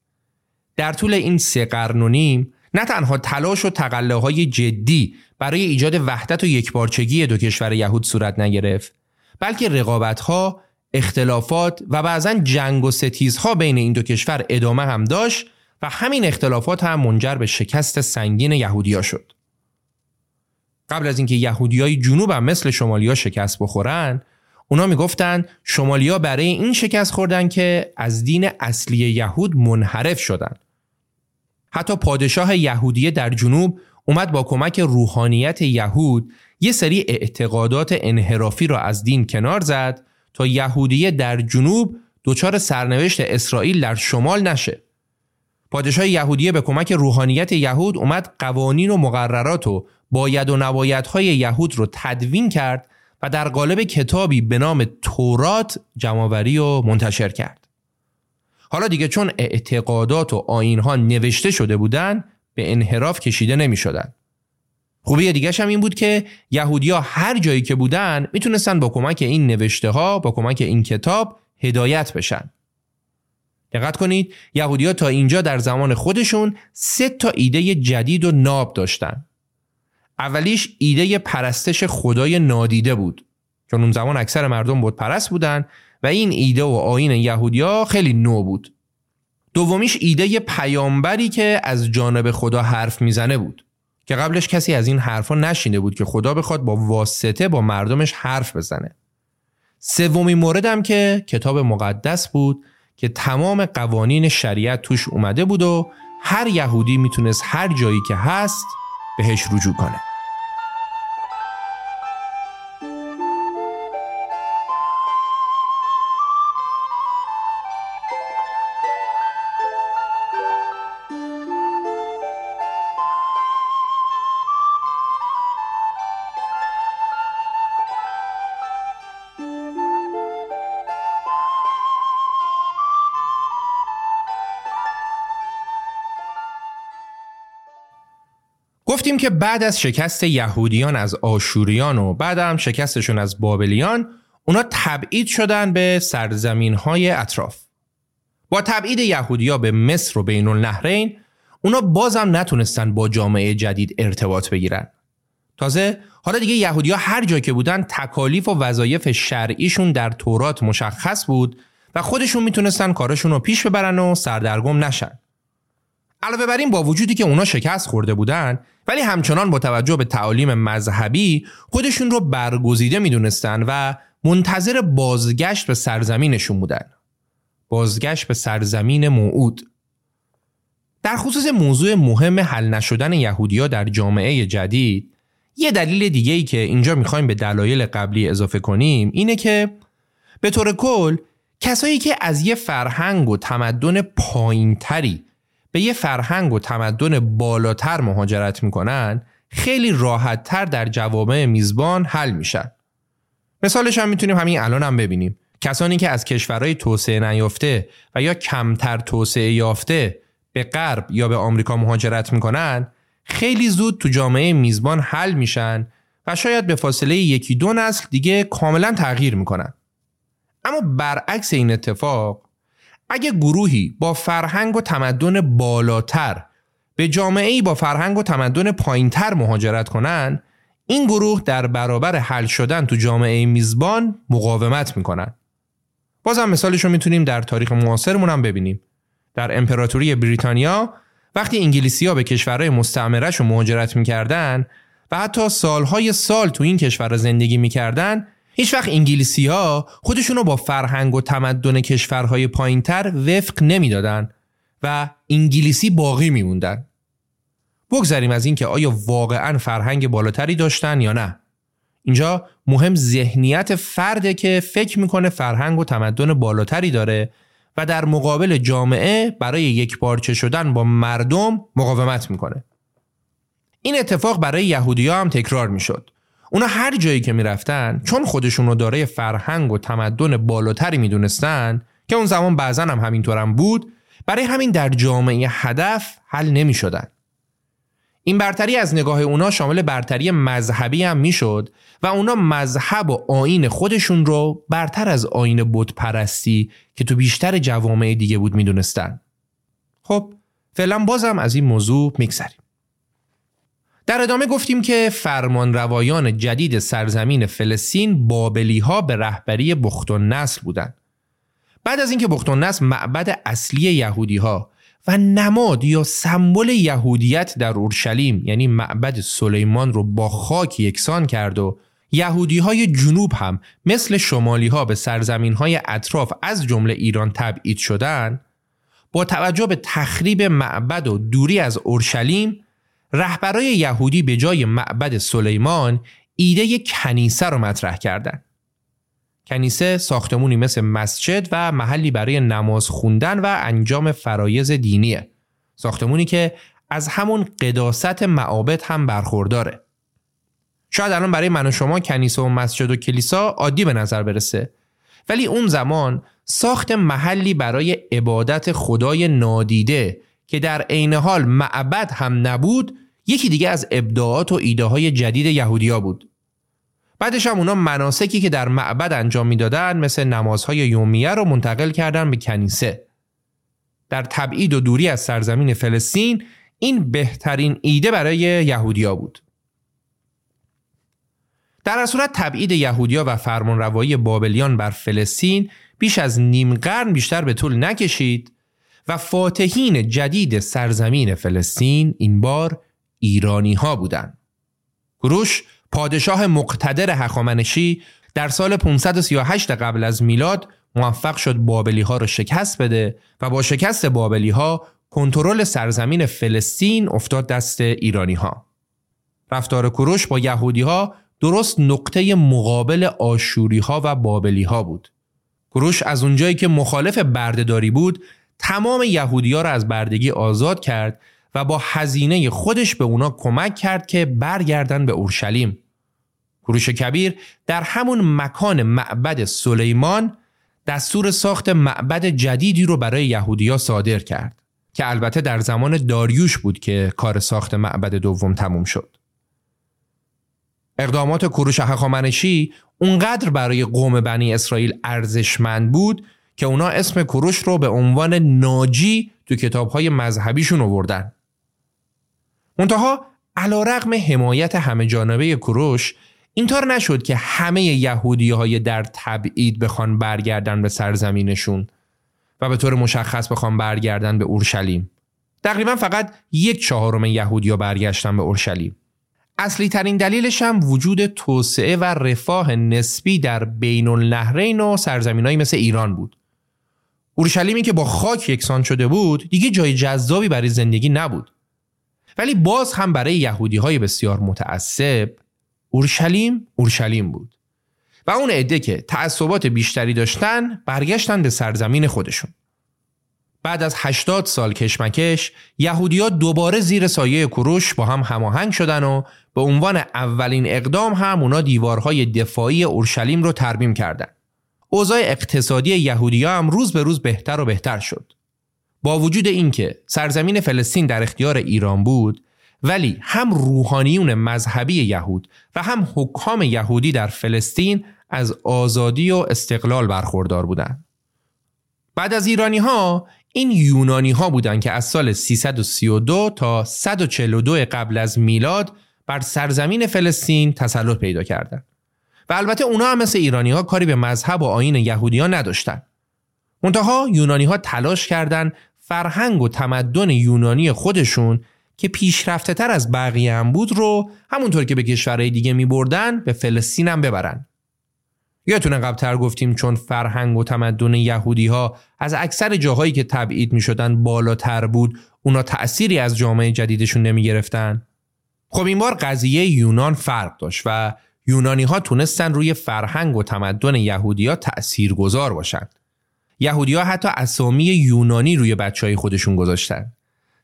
در طول این سه قرن و نیم نه تنها تلاش و تقله های جدی برای ایجاد وحدت و یکبارچگی دو کشور یهود صورت نگرفت بلکه رقابت ها، اختلافات و بعضا جنگ و ستیزها بین این دو کشور ادامه هم داشت و همین اختلافات هم منجر به شکست سنگین یهودیا شد. قبل از اینکه یهودیای جنوب هم مثل شمالیا شکست بخورن اونا می‌گفتن شمالیا برای این شکست خوردن که از دین اصلی یهود منحرف شدن حتی پادشاه یهودیه در جنوب اومد با کمک روحانیت یهود یه سری اعتقادات انحرافی را از دین کنار زد تا یهودیه در جنوب دچار سرنوشت اسرائیل در شمال نشه پادشاه یهودیه به کمک روحانیت یهود اومد قوانین و مقررات و باید و نبایدهای یهود رو تدوین کرد و در قالب کتابی به نام تورات جمعوری و منتشر کرد. حالا دیگه چون اعتقادات و آینها نوشته شده بودن به انحراف کشیده نمی شدن. خوبی دیگه هم این بود که یهودیا هر جایی که بودن می‌تونستن با کمک این نوشته ها با کمک این کتاب هدایت بشن. دقت کنید یهودیا تا اینجا در زمان خودشون سه تا ایده جدید و ناب داشتن. اولیش ایده پرستش خدای نادیده بود. چون اون زمان اکثر مردم بود پرست بودن و این ایده و آین یهودیا خیلی نو بود. دومیش ایده پیامبری که از جانب خدا حرف می‌زنه بود. که قبلش کسی از این حرفا نشینده بود که خدا بخواد با واسطه با مردمش حرف بزنه. سومی موردم که کتاب مقدس بود که تمام قوانین شریعت توش اومده بود و هر یهودی می‌تونست هر جایی که هست بهش رجوع کنه. که بعد از شکست یهودیان از آشوریان و بعد هم شکستشون از بابلیان اونا تبعید شدن به سرزمین های اطراف. با تبعید یهودیا به مصر و بین النهرین اونا بازم نتونستن با جامعه جدید ارتباط بگیرن. تازه حالا دیگه یهودیا هر جا که بودن تکالیف و وظایف شرعیشون در تورات مشخص بود و خودشون می‌تونستن کارشون رو پیش ببرن و سردرگم نشن. علاوه بر این با وجودی که اونا شکست خورده بودن ولی همچنان با توجه به تعالیم مذهبی خودشون رو برگزیده می‌دونستن و منتظر بازگشت به سرزمینشون بودن. بازگشت به سرزمین موعود. در خصوص موضوع مهم حل نشدن یهودیا در جامعه جدید یه دلیل دیگه ای که اینجا می‌خوایم به دلایل قبلی اضافه کنیم اینه که به طور کل کسایی که از یه فرهنگ و تمدن پایینتری به یه فرهنگ و تمدن بالاتر مهاجرت می‌کنن خیلی راحت تر در جوامع میزبان حل میشن. مثالش هم می‌تونیم همین الان هم ببینیم. کسانی که از کشورهای توسعه نیافته و یا کمتر توسعه یافته به غرب یا به آمریکا مهاجرت می‌کنن خیلی زود تو جامعه میزبان حل میشن و شاید به فاصله یکی دو نسل دیگه کاملا تغییر می‌کنن. اما برعکس این اتفاق اگه گروهی با فرهنگ و تمدن بالاتر به جامعه با فرهنگ و تمدن پایینتر مهاجرت کنند این گروه در برابر حل شدن تو جامعه میزبان مقاومت می‌کنن. بازم مثالش رو می‌تونیم در تاریخ معاصرمون هم ببینیم. در امپراتوری بریتانیا وقتی انگلیسی ها به کشورهای مستعمرش مهاجرت می‌کردن و حتی سالهای سال تو این کشور زندگی می‌کردن هیچ وقت انگلیسی ها خودشون رو با فرهنگ و تمدن کشورهای پایینتر وفق نمی‌دادن و انگلیسی باقی میموندن. بگذریم از اینکه آیا واقعا فرهنگ بالاتری داشتن یا نه. اینجا مهم ذهنیت فرده که فکر می‌کنه فرهنگ و تمدن بالاتری داره و در مقابل جامعه برای یک بارچه شدن با مردم مقاومت می‌کنه. این اتفاق برای یهودی هم تکرار می‌شد. اونا هر جایی که می‌رفتن چون خودشون رو دارای فرهنگ و تمدن بالاتری می‌دونستن که اون زمان بعضا هم همینطورم بود برای همین در جامعه هدف حل نمی شدن. این برتری از نگاه اونا شامل برتری مذهبی هم می‌شد و اونا مذهب و آین خودشون رو برتر از آین بود پرستی که تو بیشتر جوامع دیگه بود می‌دونستن. خب فعلا بازم از این موضوع میگذریم. در ادامه گفتیم که فرمان روایان جدید سرزمین فلسطین بابلی ها به رهبری بخت و نسل بودند. بعد از اینکه بخت و نسل معبد اصلی یهودی ها و نماد یا سمبل یهودیت در اورشلیم یعنی معبد سلیمان رو با خاک یکسان کرد و یهودی های جنوب هم مثل شمالی ها به سرزمین های اطراف از جمله ایران تبعید شدن با توجه به تخریب معبد و دوری از اورشلیم رهبرای یهودی به جای معبد سلیمان ایده کنیسه رو مطرح کردند. کنیسه ساختمونی مثل مسجد و محلی برای نماز خوندن و انجام فرایز دینیه. ساختمونی که از همون قداست معابد هم برخورداره. شاید الان برای من و شما کنیسه و مسجد و کلیسا عادی به نظر برسه ولی اون زمان ساخت محلی برای عبادت خدای نادیده که در عین حال معبد هم نبود یکی دیگه از ابداعات و ایده های جدید یهودیا بود. بعدش هم اونا مناسکی که در معبد انجام می‌دادن مثل نمازهای یومیه رو منتقل کردن به کنیسه. در تبعید و دوری از سرزمین فلسطین این بهترین ایده برای یهودیا بود. در صورت تبعید یهودیا و فرمانروایی بابلیان بر فلسطین بیش از نیم قرن بیشتر به طول نکشید. و فاتحین جدید سرزمین فلسطین این بار ایرانی ها بودند. گروش پادشاه مقتدر هخامنشی در سال 538 قبل از میلاد موفق شد بابلی ها را شکست بده و با شکست بابلی ها کنترل سرزمین فلسطین افتاد دست ایرانی ها. رفتار کروش با یهودی ها درست نقطه مقابل آشوری ها و بابلی ها بود. کروش از اونجایی که مخالف بردهداری بود تمام یهودی ها را از بردگی آزاد کرد و با هزینه خودش به اونا کمک کرد که برگردن به اورشلیم. کروش کبیر در همون مکان معبد سلیمان دستور ساخت معبد جدیدی رو برای یهودیا صادر کرد که البته در زمان داریوش بود که کار ساخت معبد دوم تموم شد. اقدامات کوروش هخامنشی اونقدر برای قوم بنی اسرائیل ارزشمند بود که اونا اسم کوروش رو به عنوان ناجی تو کتابهای مذهبیشون آوردن. منتها علا رقم حمایت همه جانبه کوروش اینطور نشد که همه یهودی های در تبعید بخوان برگردن به سرزمینشون و به طور مشخص بخوان برگردن به اورشلیم. تقریبا فقط یک چهارم یهودی ها برگشتن به اورشلیم. اصلی ترین دلیلش هم وجود توسعه و رفاه نسبی در بین النهرین و سرزمینایی مثل ایران بود. اورشلیمی که با خاک یکسان شده بود دیگه جای جذابی برای زندگی نبود. ولی باز هم برای یهودی های بسیار متعصب اورشلیم اورشلیم بود و اون عده که تعصبات بیشتری داشتن برگشتن به سرزمین خودشون بعد از 80 سال کشمکش یهودیا دوباره زیر سایه کروش با هم هماهنگ شدن و به عنوان اولین اقدام هم اونا دیوارهای دفاعی اورشلیم رو ترمیم کردن. اوضاع اقتصادی یهودیا هم روز به روز بهتر و بهتر شد. با وجود اینکه سرزمین فلسطین در اختیار ایران بود ولی هم روحانیون مذهبی یهود و هم حکام یهودی در فلسطین از آزادی و استقلال برخوردار بودند. بعد از ایرانی ها این یونانی ها بودن که از سال 332 تا 142 قبل از میلاد بر سرزمین فلسطین تسلط پیدا کردند. و البته اونا هم مثل ایرانی ها کاری به مذهب و آین یهودیان نداشتن. منتها یونانی ها تلاش کردند فرهنگ و تمدن یونانی خودشون که پیشرفته تر از بقیه هم بود رو همونطور که به کشورهای دیگه می بردن به فلسطین هم ببرن. یادتونه قبلتر گفتیم چون فرهنگ و تمدن یهودی ها از اکثر جاهایی که تبعید می شدن بالاتر بود اونا تأثیری از جامعه جدیدشون نمی گرفتن؟ خب این بار قضیه یونان فرق داشت و یونانی ها تونستن روی فرهنگ و تمدن یهودی ها تأثیر گذار باشند. یهودی ها حتی اسامی یونانی روی بچه های خودشون گذاشتن.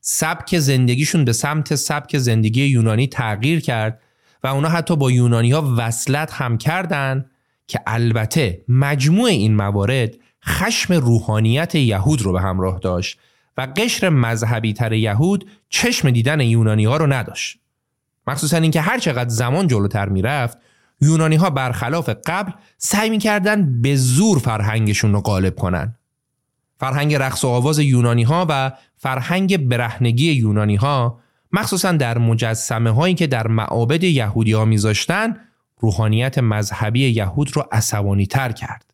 سبک زندگیشون به سمت سبک زندگی یونانی تغییر کرد و اونا حتی با یونانی ها وصلت هم کردن که البته مجموع این موارد خشم روحانیت یهود رو به همراه داشت و قشر مذهبی تر یهود چشم دیدن یونانی ها رو نداشت. مخصوصا اینکه هر چقدر زمان جلوتر می‌رفت یونانی ها برخلاف قبل سعی می‌کردن به زور فرهنگشون رو غالب کنن. فرهنگ رقص و آواز یونانی ها و فرهنگ برهنگی یونانی ها مخصوصا در مجسمه هایی که در معابد یهودی ها میذاشتن روحانیت مذهبی یهود رو عصبانی تر کرد.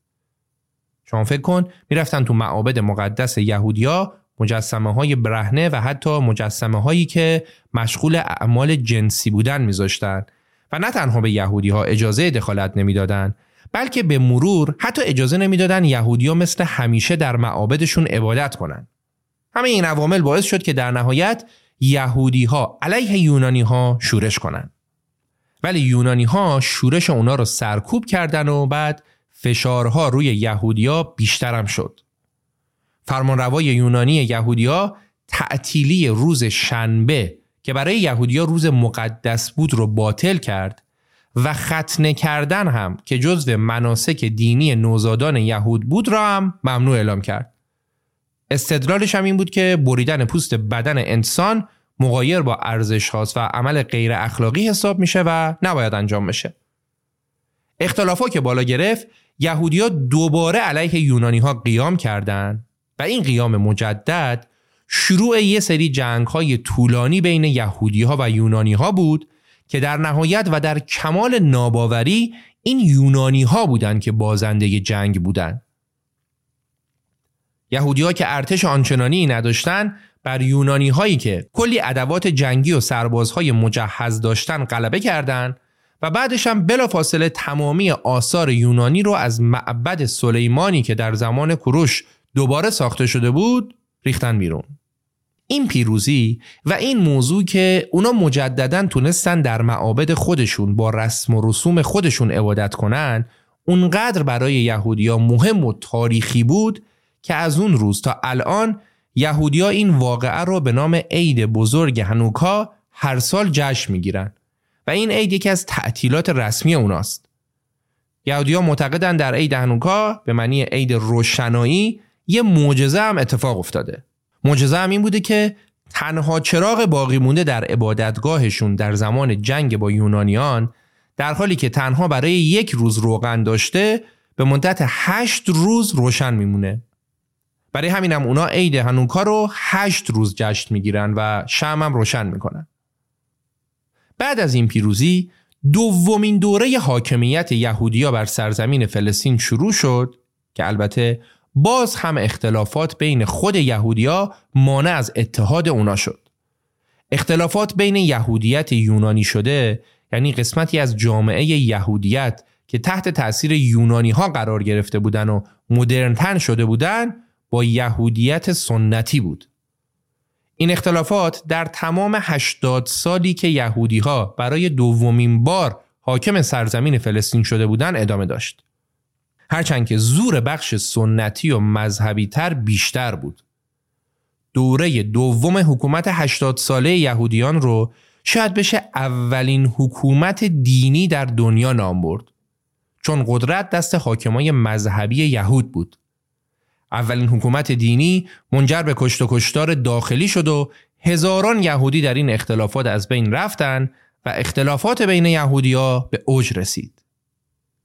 شما فکر کن می‌رفتن تو معابد مقدس یهودیا مجسمه های برهنه و حتی مجسمه هایی که مشغول اعمال جنسی بودن میذاشتن و نه تنها به یهودی ها اجازه دخالت نمی‌دادند بلکه به مرور حتی اجازه نمی‌دادن یهودیا مثل همیشه در معابدشون عبادت کنند. همه این عوامل باعث شد که در نهایت یهودی ها علیه یونانی ها شورش کنند. ولی یونانی ها شورش اونا رو سرکوب کردن و بعد فشارها روی یهودیا بیشترم شد. فرمانروای یونانی یهودیا تعطیلی روز شنبه که برای یهودیا روز مقدس بود رو باطل کرد و ختنه کردن هم که جزو مناسک دینی نوزادان یهود بود را هم ممنوع اعلام کرد. استدلالش هم این بود که بریدن پوست بدن انسان مقایر با ارزش هاست و عمل غیر اخلاقی حساب میشه و نباید انجام بشه. اختلافا که بالا گرفت یهودیا دوباره علیه یونانی ها قیام کردند و این قیام مجدد شروع یه سری جنگ های طولانی بین یهودی ها و یونانی ها بود که در نهایت و در کمال ناباوری این یونانی ها بودند که بازنده جنگ بودند. یهودی ها که ارتش آنچنانی نداشتن بر یونانی هایی که کلی ادوات جنگی و سربازهای مجهز داشتن غلبه کردند و بعدش هم بلافاصله تمامی آثار یونانی رو از معبد سلیمانی که در زمان کروش دوباره ساخته شده بود ریختن بیرون. این پیروزی و این موضوع که اونا مجددا تونستن در معابد خودشون با رسم و رسوم خودشون عبادت کنن اونقدر برای یهودیا مهم و تاریخی بود که از اون روز تا الان یهودیا این واقعه را به نام عید بزرگ هنوکا هر سال جشن می‌گیرن و این عید یکی از تعطیلات رسمی اوناست. یهودیا معتقدن در عید هنوکا به معنی عید روشنایی یه معجزه هم اتفاق افتاده. معجزه هم این بوده که تنها چراغ باقی مونده در عبادتگاهشون در زمان جنگ با یونانیان در حالی که تنها برای یک روز روغن داشته به مدت هشت روز روشن میمونه. برای همین هم اونا عید هنوکا رو هشت روز جشن می‌گیرن و شم هم روشن می‌کنن. بعد از این پیروزی دومین دوره حاکمیت یهودیا بر سرزمین فلسطین شروع شد که البته باز هم اختلافات بین خود یهودیا مانع از اتحاد اونا شد. اختلافات بین یهودیت یونانی شده یعنی قسمتی از جامعه یهودیت که تحت تاثیر یونانی ها قرار گرفته بودن و مدرنتن شده بودن با یهودیت سنتی بود. این اختلافات در تمام 80 سالی که یهودی ها برای دومین بار حاکم سرزمین فلسطین شده بودند ادامه داشت. هرچند که زور بخش سنتی و مذهبی تر بیشتر بود. دوره دوم حکومت 80 ساله یهودیان رو شاید بشه اولین حکومت دینی در دنیا نام برد. چون قدرت دست حاکمای مذهبی یهود بود. اولین حکومت دینی منجر به کشت و کشتار داخلی شد و هزاران یهودی در این اختلافات از بین رفتن و اختلافات بین یهودیا به اوج رسید.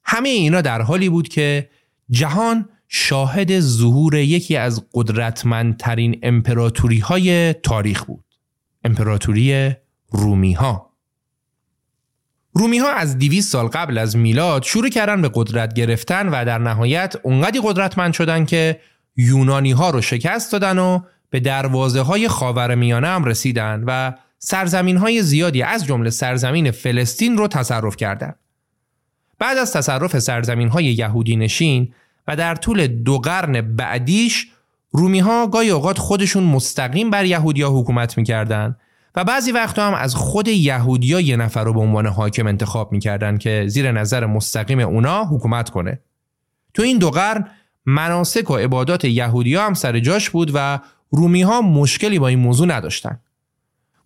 همه اینا در حالی بود که جهان شاهد ظهور یکی از قدرتمندترین امپراتوری های تاریخ بود امپراتوری رومی ها رومی ها از 200 سال قبل از میلاد شروع کردن به قدرت گرفتن و در نهایت اونقدی قدرتمند شدن که یونانی ها رو شکست دادن و به دروازه های خاور میانه هم رسیدن و سرزمین های زیادی از جمله سرزمین فلسطین رو تصرف کردند. بعد از تصرف سرزمین های یهودی نشین و در طول دو قرن بعدیش رومی ها گاهی اوقات خودشون مستقیم بر یهودیا حکومت می‌کردن و بعضی وقتا هم از خود یهودیا یه نفر رو به عنوان حاکم انتخاب می‌کردن که زیر نظر مستقیم اونا حکومت کنه. تو این دو قرن مناسک و عبادات یهودیا هم سر جاش بود و رومی ها مشکلی با این موضوع نداشتن.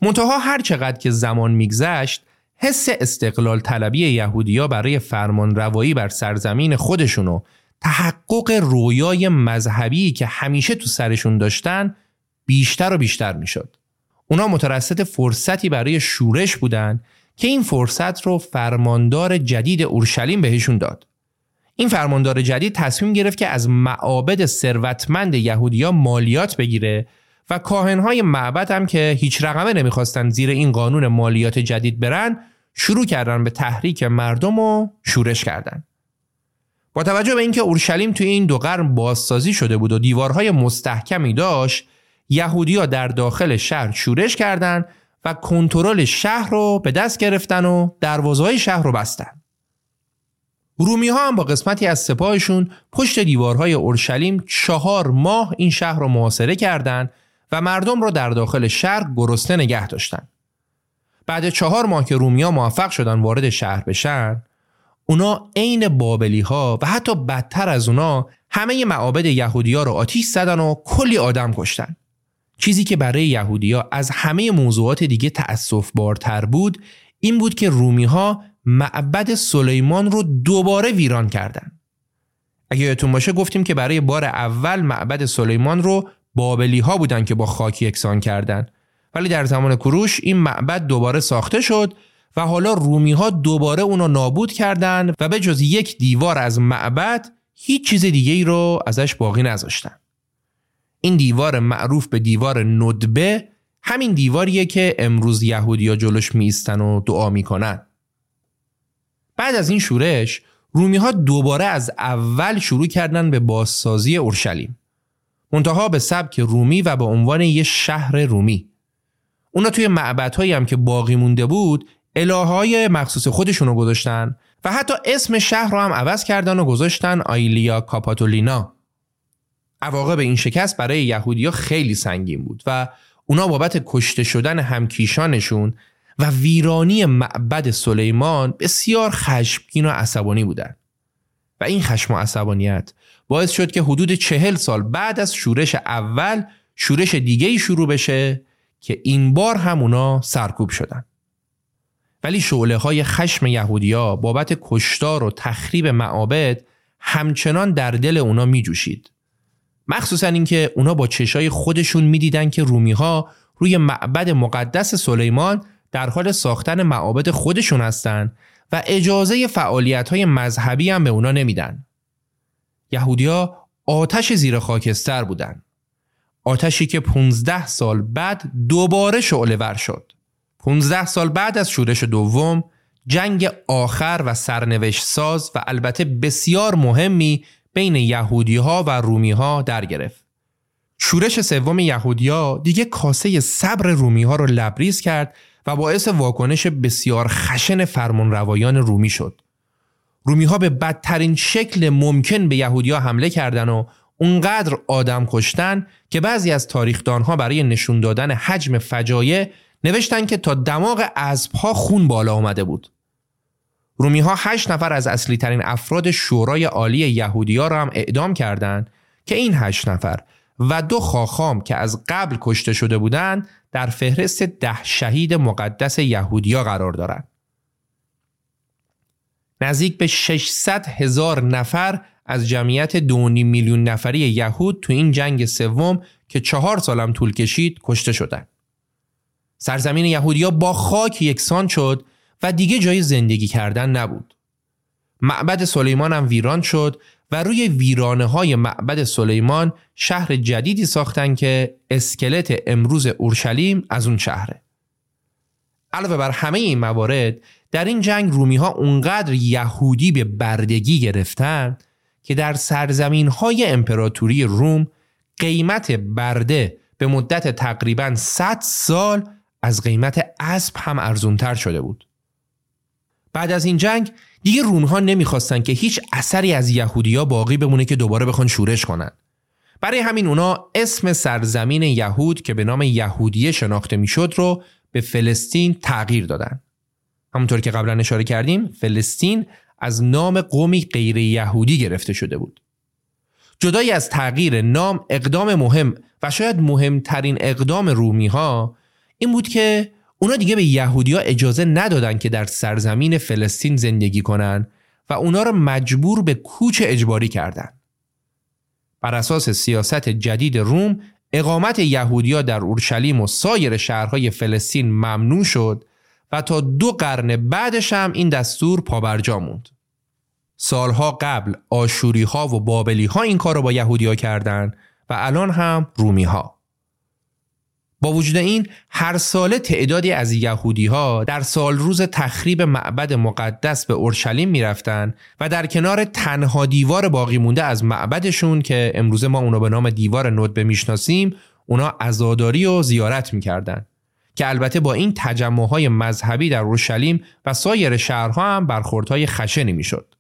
منتها هر چقدر که زمان میگذشت حس استقلال طلبی یهودیا برای فرمان روایی بر سرزمین خودشون و تحقق رویای مذهبی که همیشه تو سرشون داشتن بیشتر و بیشتر می‌شد. اونا مترسط فرصتی برای شورش بودن که این فرصت رو فرماندار جدید اورشلیم بهشون داد. این فرماندار جدید تصمیم گرفت که از معابد ثروتمند یهودیا مالیات بگیره و کاهنهای معبد هم که هیچ رقمه نمی‌خواستن زیر این قانون مالیات جدید برن شروع کردن به تحریک مردم و شورش کردن. با توجه به اینکه اورشلیم توی این دو قرن بازسازی شده بود و دیوارهای مستحکمی داشت یهودیا در داخل شهر شورش کردند و کنترل شهر رو به دست گرفتن و دروازه‌های شهر رو بستن. رومی ها هم با قسمتی از سپاهشون پشت دیوارهای اورشلیم چهار ماه این شهر رو محاصره کردند و مردم رو در داخل شهر گرسنه نگه داشتن. بعد چهار ماه که رومیا موفق شدن وارد شهر بشن اونا عین بابلی ها و حتی بدتر از اونا همه معابد یهودیا رو آتیش زدن و کلی آدم کشتن. چیزی که برای یهودیا از همه موضوعات دیگه تأصف بارتر بود این بود که رومی ها معبد سلیمان رو دوباره ویران کردن. اگه یادتون باشه گفتیم که برای بار اول معبد سلیمان رو بابلی ها بودن که با خاک یکسان کردن ولی در زمان کروش این معبد دوباره ساخته شد و حالا رومی ها دوباره اونو نابود کردند و به جز یک دیوار از معبد هیچ چیز دیگه ای رو ازش باقی نذاشتن. این دیوار معروف به دیوار ندبه همین دیواریه که امروز یهودیا جلوش میستن و دعا می‌کنن. بعد از این شورش رومی ها دوباره از اول شروع کردن به بازسازی اورشلیم. منتها به سبک رومی و به عنوان یه شهر رومی. اونا توی معبدهایی هم که باقی مونده بود الههای مخصوص خودشونو گذاشتن و حتی اسم شهر رو هم عوض کردن و گذاشتن آیلیا کاپاتولینا عواقب این شکست برای یهودیا خیلی سنگین بود و اونا بابت کشته شدن همکیشانشون و ویرانی معبد سلیمان بسیار خشمگین و عصبانی بودند. و این خشم و عصبانیت باعث شد که حدود چهل سال بعد از شورش اول شورش دیگه ای شروع بشه که این بار هم اونا سرکوب شدن. ولی شعله های خشم یهودیا بابت کشتار و تخریب معابد همچنان در دل اونا می جوشید. مخصوصا اینکه اونا با چشای خودشون می‌دیدن که رومی ها روی معبد مقدس سلیمان در حال ساختن معابد خودشون هستند و اجازه فعالیت های مذهبی هم به اونا نمیدن. یهودیا آتش زیر خاکستر بودن. آتشی که 15 سال بعد دوباره شعله ور شد. 15 سال بعد از شورش دوم جنگ آخر و سرنوشت ساز و البته بسیار مهمی بین یهودی ها و رومی ها در گرفت. شورش سوم یهودیا دیگه کاسه صبر رومی ها رو لبریز کرد و باعث واکنش بسیار خشن فرمان روایان رومی شد. رومی ها به بدترین شکل ممکن به یهودیا حمله کردند و اونقدر آدم کشتن که بعضی از تاریخدان ها برای نشون دادن حجم فجایع نوشتن که تا دماغ اسب ها خون بالا آمده بود. رومی ها هشت نفر از اصلی ترین افراد شورای عالی یهودی را هم اعدام کردند که این هشت نفر و دو خاخام که از قبل کشته شده بودند در فهرست ده شهید مقدس یهودیا قرار دارند. نزدیک به 600 هزار نفر از جمعیت دونی میلیون نفری یهود تو این جنگ سوم که چهار سالم طول کشید کشته شدند. سرزمین یهودیا با خاک یکسان شد و دیگه جای زندگی کردن نبود. معبد سلیمان هم ویران شد و روی ویرانه های معبد سلیمان شهر جدیدی ساختن که اسکلت امروز اورشلیم از اون شهره. علاوه بر همه این موارد در این جنگ رومی ها اونقدر یهودی به بردگی گرفتن که در سرزمین های امپراتوری روم قیمت برده به مدت تقریبا 100 سال از قیمت اسب هم ارزونتر شده بود. بعد از این جنگ دیگه رومها نمی‌خواستن که هیچ اثری از یهودیا باقی بمونه که دوباره بخوان شورش کنن. برای همین اونا اسم سرزمین یهود که به نام یهودیه شناخته می‌شد رو به فلسطین تغییر دادن. همونطور که قبلا اشاره کردیم فلسطین از نام قومی غیر یهودی گرفته شده بود. جدای از تغییر نام اقدام مهم و شاید مهمترین اقدام رومی ها این بود که اونا دیگه به یهودیا اجازه ندادن که در سرزمین فلسطین زندگی کنن و اونا رو مجبور به کوچ اجباری کردند. بر اساس سیاست جدید روم اقامت یهودیا در اورشلیم و سایر شهرهای فلسطین ممنوع شد و تا دو قرن بعدش هم این دستور پابرجا موند. سالها قبل آشوری ها و بابلی ها این کار رو با یهودیا کردند و الان هم رومی ها. با وجود این هر ساله تعدادی از یهودی ها در سال روز تخریب معبد مقدس به اورشلیم می‌رفتن و در کنار تنها دیوار باقی مونده از معبدشون که امروزه ما اونو به نام دیوار ندبه می‌شناسیم اونا عزاداری و زیارت می‌کردن که البته با این های مذهبی در اورشلیم و سایر شهرها هم برخوردهای خشنی می‌شد.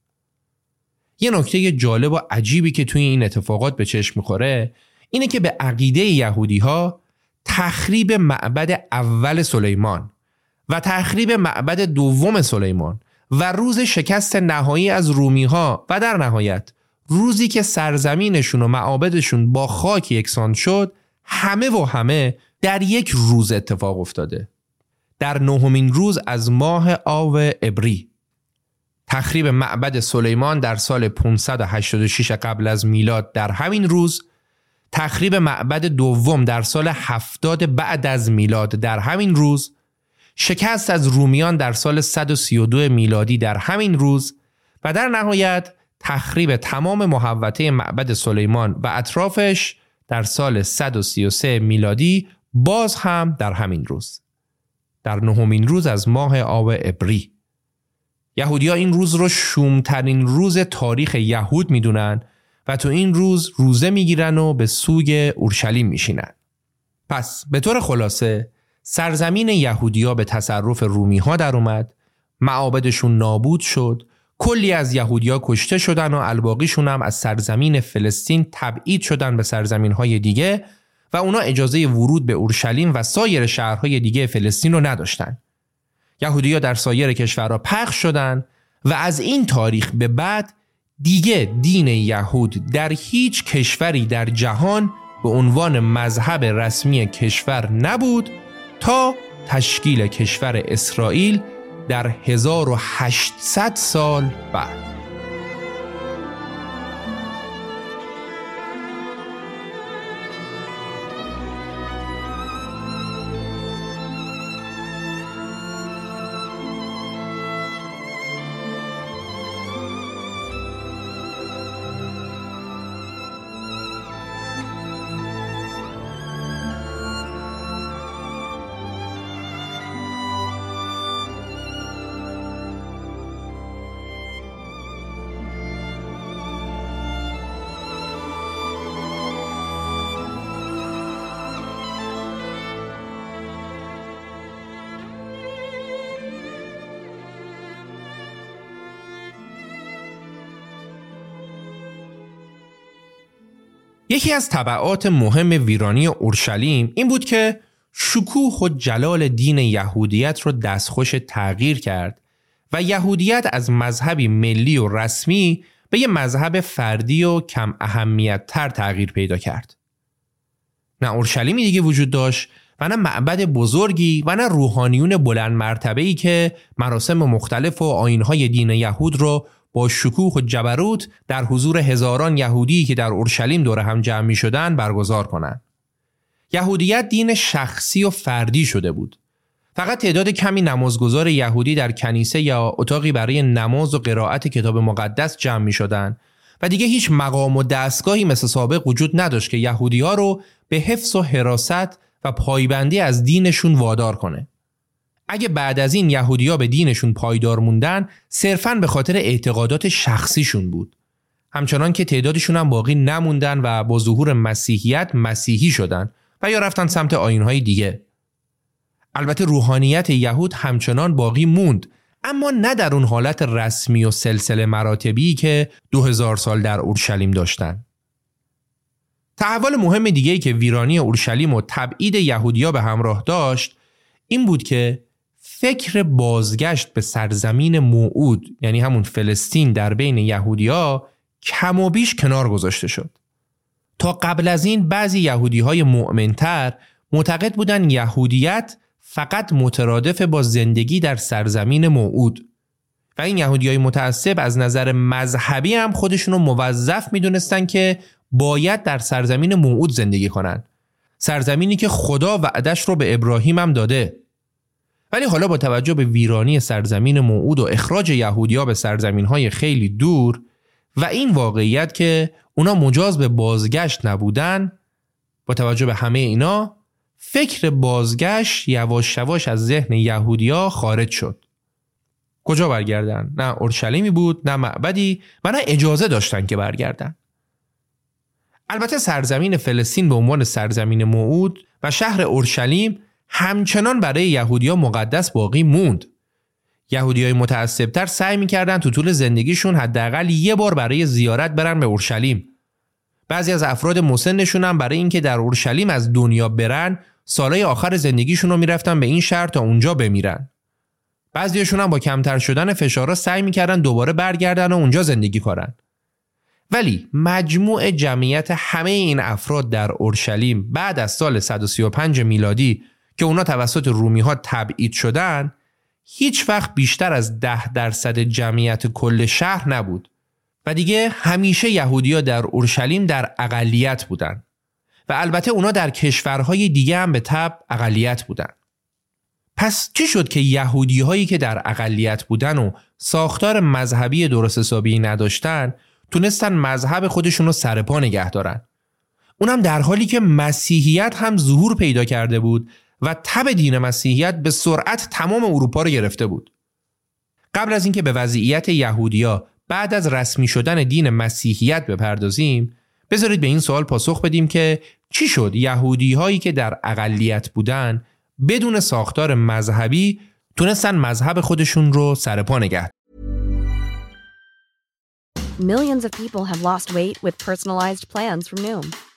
یه نکته جالب و عجیبی که توی این اتفاقات به چشم می‌خوره اینه که به عقیده یهودی ها تخریب معبد اول سلیمان و تخریب معبد دوم سلیمان و روز شکست نهایی از رومی ها و در نهایت روزی که سرزمینشون و معابدشون با خاک یکسان شد همه و همه در یک روز اتفاق افتاده. در نهمین روز از ماه آو ابری تخریب معبد سلیمان در سال 586 قبل از میلاد در همین روز تخریب معبد دوم در سال 70 بعد از میلاد در همین روز شکست از رومیان در سال 132 میلادی در همین روز و در نهایت تخریب تمام محوطه معبد سلیمان و اطرافش در سال 133 میلادی باز هم در همین روز در نهمین روز از ماه آب ابری یهودیا این روز رو شومترین روز تاریخ یهود می‌دونن و تو این روز روزه می‌گیرن و به سوی اورشلیم میشینن. پس به طور خلاصه سرزمین یهودیا به تصرف رومی ها در اومد معابدشون نابود شد کلی از یهودیا کشته شدن و الباقیشون هم از سرزمین فلسطین تبعید شدن به سرزمین های دیگه و اونا اجازه ورود به اورشلیم و سایر شهرهای دیگه فلسطین رو نداشتن. یهودیا در سایر کشورها پخش شدن و از این تاریخ به بعد دیگه دین یهود در هیچ کشوری در جهان به عنوان مذهب رسمی کشور نبود تا تشکیل کشور اسرائیل در 1800 سال بعد. یکی از طبعات مهم ویرانی اورشلیم این بود که شکوه و جلال دین یهودیت رو دستخوش تغییر کرد و یهودیت از مذهبی ملی و رسمی به یه مذهب فردی و کم اهمیت تر تغییر پیدا کرد. نه اورشلیمی دیگه وجود داشت و نه معبد بزرگی و نه روحانیون بلند مرتبه ای که مراسم مختلف و آینهای دین یهود رو با شکوه و جبروت در حضور هزاران یهودی که در اورشلیم دور هم جمع می شدن برگزار کنند. یهودیت دین شخصی و فردی شده بود. فقط تعداد کمی نمازگزار یهودی در کنیسه یا اتاقی برای نماز و قرائت کتاب مقدس جمع می شدن و دیگه هیچ مقام و دستگاهی مثل سابق وجود نداشت که یهودی ها رو به حفظ و حراست و پایبندی از دینشون وادار کنه. اگه بعد از این یهودیا به دینشون پایدار موندن صرفاً به خاطر اعتقادات شخصیشون بود. همچنان که تعدادشون هم باقی نموندن و با ظهور مسیحیت مسیحی شدن و یا رفتن سمت آینهای دیگه. البته روحانیت یهود همچنان باقی موند اما نه در اون حالت رسمی و سلسله مراتبی که دو هزار سال در اورشلیم داشتن. تحول مهم دیگه که ویرانی اورشلیم و تبعید یهودیا به همراه داشت این بود که فکر بازگشت به سرزمین موعود یعنی همون فلسطین در بین یهودیا کم و بیش کنار گذاشته شد. تا قبل از این بعضی یهودی های مؤمنتر معتقد بودن یهودیت فقط مترادف با زندگی در سرزمین موعود و این یهودی های متعصب از نظر مذهبی هم خودشون رو موظف می‌دونستن که باید در سرزمین موعود زندگی کنند. سرزمینی که خدا وعدش رو به ابراهیم هم داده ولی حالا با توجه به ویرانی سرزمین موعود و اخراج یهودیا به سرزمین های خیلی دور و این واقعیت که اونا مجاز به بازگشت نبودن با توجه به همه اینا فکر بازگشت یواش یواش از ذهن یهودیا خارج شد کجا برگردن؟ نه اورشلیمی بود نه معبدی و نه اجازه داشتن که برگردن البته سرزمین فلسطین به عنوان سرزمین موعود و شهر اورشلیم همچنان برای یهودیا مقدس باقی موند. یهودی های متعصبتر سعی می‌کردن تو طول زندگیشون حداقل یه بار برای زیارت برن به اورشلیم. بعضی از افراد مسنشون هم برای اینکه در اورشلیم از دنیا برن سالهای آخر زندگیشون رو می‌رفتن به این شهر تا اونجا بمیرن. بعضیشون هم با کمتر شدن فشارا سعی می‌کردن دوباره برگردن و اونجا زندگی کنن. ولی مجموع جمعیت همه این افراد در اورشلیم بعد از سال 135 میلادی که اونا توسط رومی ها تبعید شدن هیچ وقت بیشتر از ده درصد جمعیت کل شهر نبود و دیگه همیشه یهودیا در اورشلیم در اقلیت بودن و البته اونا در کشورهای دیگه هم به تب اقلیت بودن. پس چی شد که یهودی هایی که در اقلیت بودن و ساختار مذهبی درست حسابی نداشتن تونستن مذهب خودشون رو سرپا نگه دارن؟ اونم در حالی که مسیحیت هم ظهور پیدا کرده بود و تب دین مسیحیت به سرعت تمام اروپا رو گرفته بود. قبل از اینکه به وضعیت یهودیا بعد از رسمی شدن دین مسیحیت بپردازیم بذارید به این سوال پاسخ بدیم که چی شد؟ یهودی هایی که در اقلیت بودن بدون ساختار مذهبی تونستن مذهب خودشون رو سرپا نگه.
Millions of people have lost weight with personalized plans from Noom,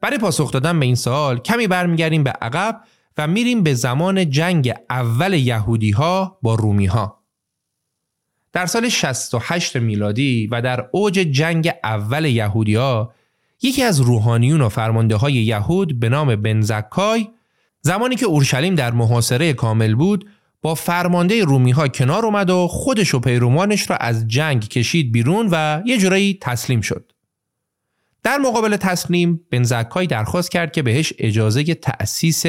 برای پاسخ دادن به این سوال کمی برمیگردیم به عقب و میریم به زمان جنگ اول یهودی ها با رومی ها. در سال 68 میلادی و در اوج جنگ اول یهودی ها یکی از روحانیون و فرمانده های یهود به نام بنزکای زمانی که اورشلیم در محاصره کامل بود با فرمانده رومی ها کنار اومد و خودش و پیروانش را از جنگ کشید بیرون و یه جورایی تسلیم شد. در مقابل تسلیم بنزکای درخواست کرد که بهش اجازه تأسیس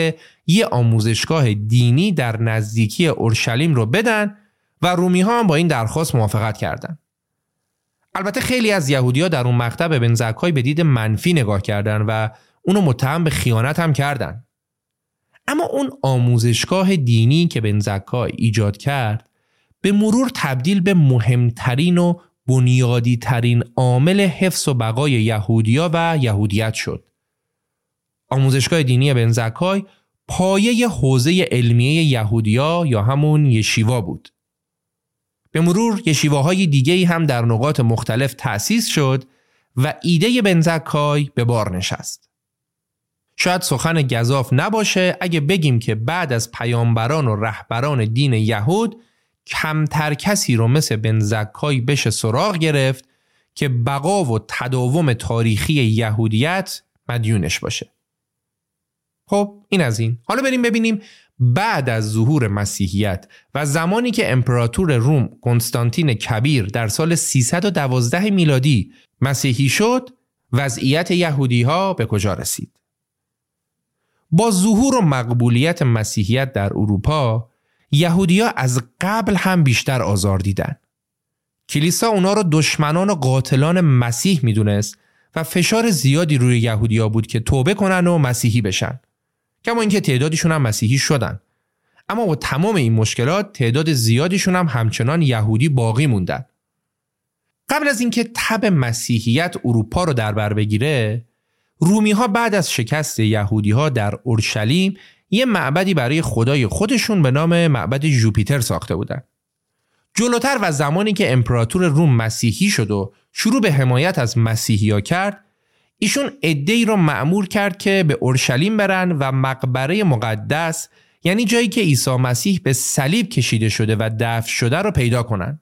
یه آموزشگاه دینی در نزدیکی اورشلیم رو بدن و رومی ها هم با این درخواست موافقت کردند. البته خیلی از یهودیا در اون مقطع به بنزکای به دید منفی نگاه کردند و اونو متهم به خیانت هم کردند. اما اون آموزشگاه دینی که بنزکای ایجاد کرد به مرور تبدیل به مهمترین و بنیادی ترین عامل حفظ و بقای یهودیا و یهودیت شد. آموزشگاه دینی بنزکای پایه حوزه علمیه یهودیا یا همون یشیوا بود. به مرور یشیواهای دیگه هم در نقاط مختلف تأسیس شد و ایده بنزکای به بار نشست. شاید سخن گذاف نباشه اگه بگیم که بعد از پیامبران و رهبران دین یهود کمتر کسی رو مثل بنزکای بشه سراغ گرفت که بقا و تداوم تاریخی یهودیت مدیونش باشه. خب این از این. حالا بریم ببینیم بعد از ظهور مسیحیت و زمانی که امپراتور روم کنستانتین کبیر در سال 312 میلادی مسیحی شد وضعیت یهودی ها به کجا رسید؟ با ظهور و مقبولیت مسیحیت در اروپا یهودیا از قبل هم بیشتر آزار دیدن. کلیسا اونا رو دشمنان و قاتلان مسیح می‌دونست و فشار زیادی روی یهودیا بود که توبه کنن و مسیحی بشن. کما اینکه تعدادشون هم مسیحی شدن. اما با تمام این مشکلات تعداد زیادیشون هم همچنان یهودی باقی موندن. قبل از اینکه تب مسیحیت اروپا رو در بر بگیره رومی ها بعد از شکست یهودی ها در اورشلیم یه معبدی برای خدای خودشون به نام معبد جوپیتر ساخته بودن جلوتر و زمانی که امپراتور روم مسیحی شد و شروع به حمایت از مسیحی ها کرد ایشون ای را معمور کرد که به اورشلیم برن و مقبره مقدس یعنی جایی که عیسی مسیح به صلیب کشیده شده و دفن شده رو پیدا کنن.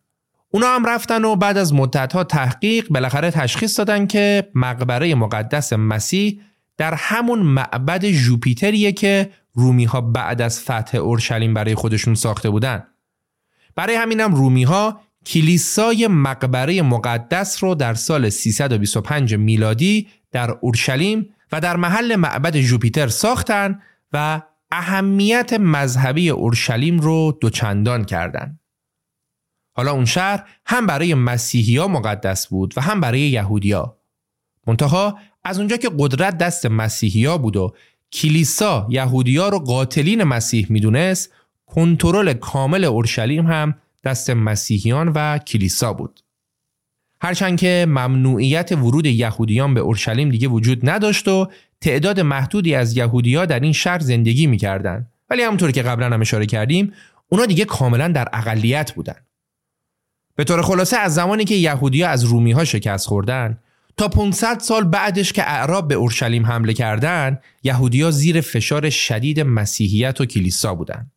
اونا هم رفتن و بعد از مدتها تحقیق بالاخره تشخیص دادن که مقبره مقدس مسیح در همون معبد جوپیتریه که رومی ها بعد از فتح اورشلیم برای خودشون ساخته بودن. برای همینم رومی ها کلیسای مقبره مقدس رو در سال 325 میلادی در اورشلیم و در محل معبد جوپیتر ساختن و اهمیت مذهبی اورشلیم رو دوچندان کردند. حالا اون شهر هم برای مسیحیا مقدس بود و هم برای یهودیا. منتها از اونجا که قدرت دست مسیحیا بود و کلیسا یهودیا رو قاتلین مسیح می‌دونست کنترل کامل اورشلیم هم دست مسیحیان و کلیسا بود. هرچند که ممنوعیت ورود یهودیان به اورشلیم دیگه وجود نداشت و تعداد محدودی از یهودیا در این شهر زندگی می‌کردند ولی همونطور که قبلا هم اشاره کردیم اونا دیگه کاملا در اقلیت بودن به طور خلاصه از زمانی که یهودیا از رومی ها شکست خوردن تا 500 سال بعدش که اعراب به اورشلیم حمله کردند یهودیا زیر فشار شدید مسیحیت و کلیسا بودند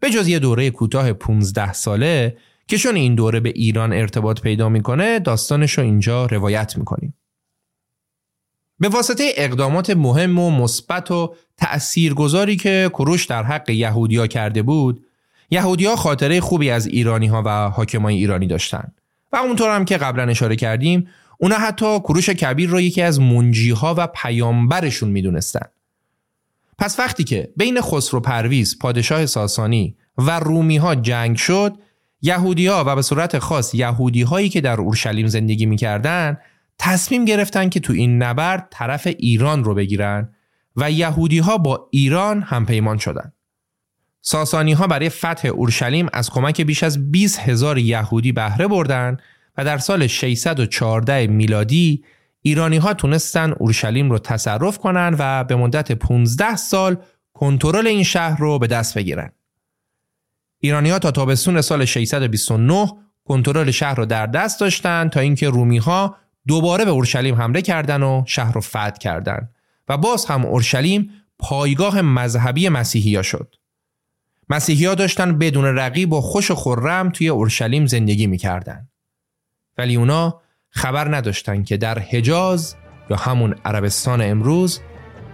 به جز یه دوره کوتاه 15 ساله که چون این دوره به ایران ارتباط پیدا می‌کنه داستانش رو اینجا روایت می‌کنیم. به واسطه اقدامات مهم و مثبت و تأثیرگذاری که کروش در حق یهودیا کرده بود یهودیا خاطره خوبی از ایرانی ها و حاکمای ایرانی داشتند و اونطور هم که قبلا اشاره کردیم اونا حتی کروش کبیر را یکی از منجیها و پیامبرشون می‌دونستن پس وقتی که بین خسرو پرویز پادشاه ساسانی و رومی ها جنگ شد یهودی ها و به صورت خاص یهودی هایی که در اورشلیم زندگی می‌کردن تصمیم گرفتن که تو این نبرد طرف ایران رو بگیرن و یهودی ها با ایران هم پیمان شدن. ساسانی ها برای فتح اورشلیم از کمک بیش از 20 هزار یهودی بهره بردن و در سال 614 میلادی ایرانی ها تونستن اورشلیم رو تصرف کنن و به مدت 15 سال کنترل این شهر رو به دست بگیرن. ایرانی ها تا تابستون سال 629 کنترل شهر رو در دست داشتن تا اینکه رومی ها دوباره به اورشلیم حمله کردند و شهر رو فتح کردند و باز هم اورشلیم پایگاه مذهبی مسیحیا شد. مسیحیا داشتن بدون رقیب و خوش و خرم توی اورشلیم زندگی می‌کردن. ولی اونا خبر نداشتن که در حجاز یا همون عربستان امروز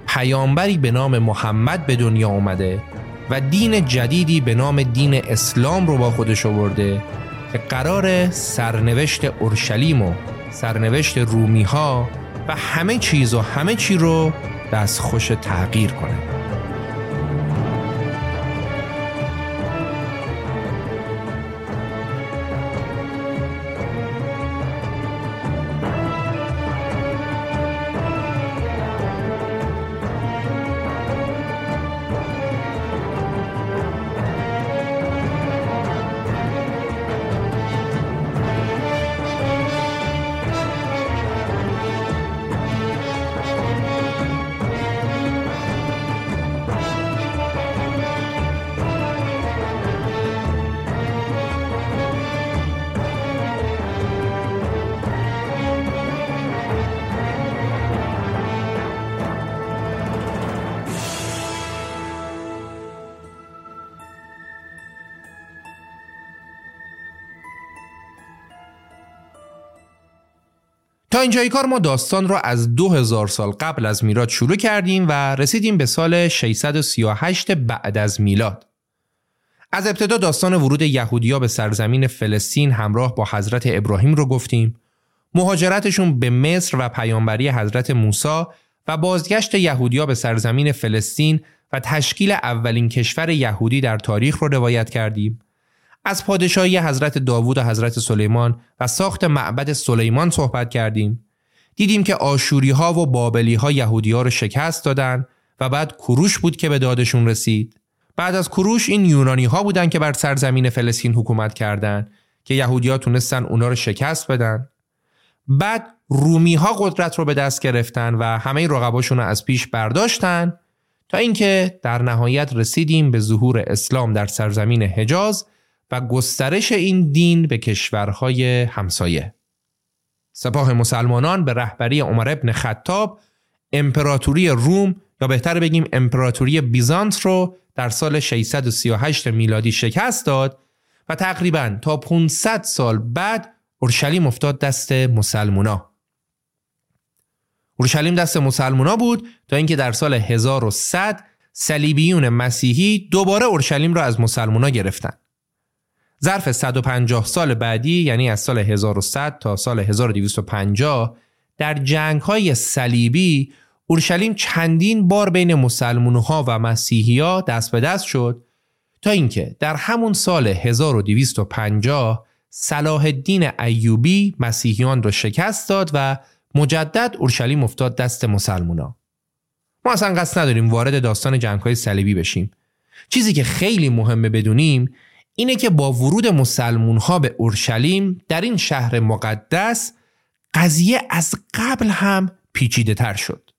پیامبری به نام محمد به دنیا اومده و دین جدیدی به نام دین اسلام رو با خودش آورده که قرار سرنوشت اورشلیم و سرنوشت رومی ها و همه چیز و همه چی رو دست خوش تغییر کنه. تا اینجای کار ما داستان را از 2000 سال قبل از میلاد شروع کردیم و رسیدیم به سال 638 بعد از میلاد. از ابتدا داستان ورود یهودیا به سرزمین فلسطین همراه با حضرت ابراهیم رو گفتیم. مهاجرتشون به مصر و پیامبری حضرت موسی و بازگشت یهودیا به سرزمین فلسطین و تشکیل اولین کشور یهودی در تاریخ رو روایت کردیم. از پادشاهی حضرت داوود و حضرت سلیمان و ساخت معبد سلیمان صحبت کردیم. دیدیم که آشوری ها و بابلی ها یهودی ها رو شکست دادن و بعد کروش بود که به دادشون رسید. بعد از کروش این یونانی ها بودن که بر سرزمین فلسطین حکومت کردند که یهودی ها تونستن اونا رو شکست بدن. بعد رومی ها قدرت رو به دست گرفتن و همه رقباشون رو از پیش برداشتن تا اینکه در نهایت رسیدیم به ظهور اسلام در سرزمین حجاز گسترش این دین به کشورهای همسایه. سپاه مسلمانان به رهبری عمر ابن خطاب امپراتوری روم یا بهتر بگیم امپراتوری بیزانت رو در سال 638 میلادی شکست داد و تقریبا تا 500 سال بعد اورشلیم افتاد دست مسلمونا. اورشلیم دست مسلمونا بود تا اینکه در سال 1100 صلیبیون مسیحی دوباره اورشلیم را از مسلمونا گرفتند. ظرف 150 سال بعدی یعنی از سال 1100 تا سال 1250 در جنگ های صلیبی اورشلیم چندین بار بین مسلمانها و مسیحی ها دست به دست شد تا اینکه در همون سال 1250 صلاح الدین ایوبی مسیحیان را شکست داد و مجدد اورشلیم افتاد دست مسلمونا. ما اصلا قصد نداریم وارد داستان جنگ های صلیبی بشیم. چیزی که خیلی مهمه بدونیم اینه که با ورود مسلمون ها به اورشلیم در این شهر مقدس قضیه از قبل هم پیچیده تر شد.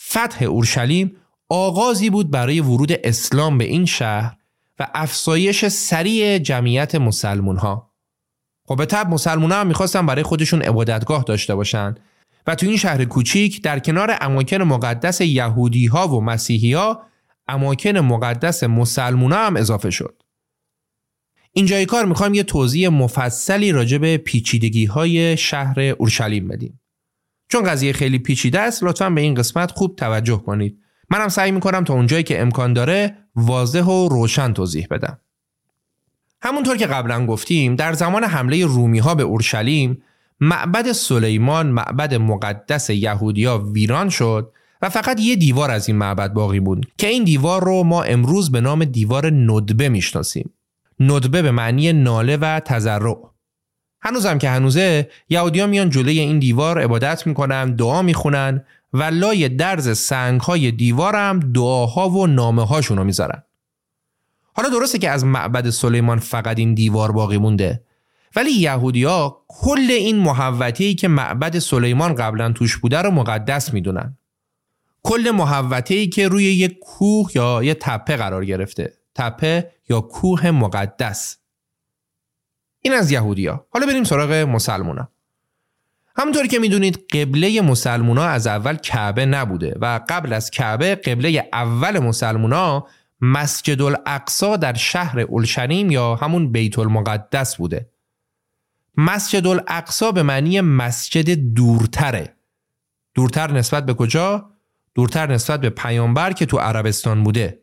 فتح اورشلیم آغازی بود برای ورود اسلام به این شهر و افزایش سریع جمعیت مسلمون ها. خب به طب مسلمون هم می‌خواستن برای خودشون عبادتگاه داشته باشن و تو این شهر کوچیک در کنار اماکن مقدس یهودی ها و مسیحی ها اماکن مقدس مسلمون هم اضافه شد. اینجای کار می‌خوایم یه توضیح مفصلی راجع به پیچیدگی های شهر اورشلیم بدیم. چون قضیه خیلی پیچیده است لطفا به این قسمت خوب توجه کنید. منم سعی می‌کنم تا اونجایی که امکان داره واضح و روشن توضیح بدم. همونطور که قبلا گفتیم در زمان حمله رومی ها به اورشلیم معبد سلیمان معبد مقدس یهودیا ویران شد و فقط یه دیوار از این معبد باقی بود که این دیوار رو ما امروز به نام دیوار ندبه می‌شناسیم. ندبه به معنی ناله و تضرع. هنوزم که هنوزه یهودیان میان جلوی این دیوار عبادت می‌کنن دعا می‌خونن و لای درز سنگ های دیوارم دعاها و نامه هاشون رو می‌ذارن. حالا درسته که از معبد سلیمان فقط این دیوار باقی مونده ولی یهودیا کل این محوطه‌ای که معبد سلیمان قبلا توش بوده رو مقدس می‌دونن. کل محوطه‌ای که روی یک کوه یا یه تپه قرار گرفته. تپه یا کوه مقدس. این از یهودیا حالا بریم سراغ مسلمونا. همونطوری که می‌دونید قبله مسلمونا از اول کعبه نبوده و قبل از کعبه قبله اول مسلمونا مسجد الاقصا در شهر اورشلیم یا همون بیت المقدس بوده. مسجد الاقصا به معنی مسجد دورتره. دورتر نسبت به کجا؟ دورتر نسبت به پیامبر که تو عربستان بوده.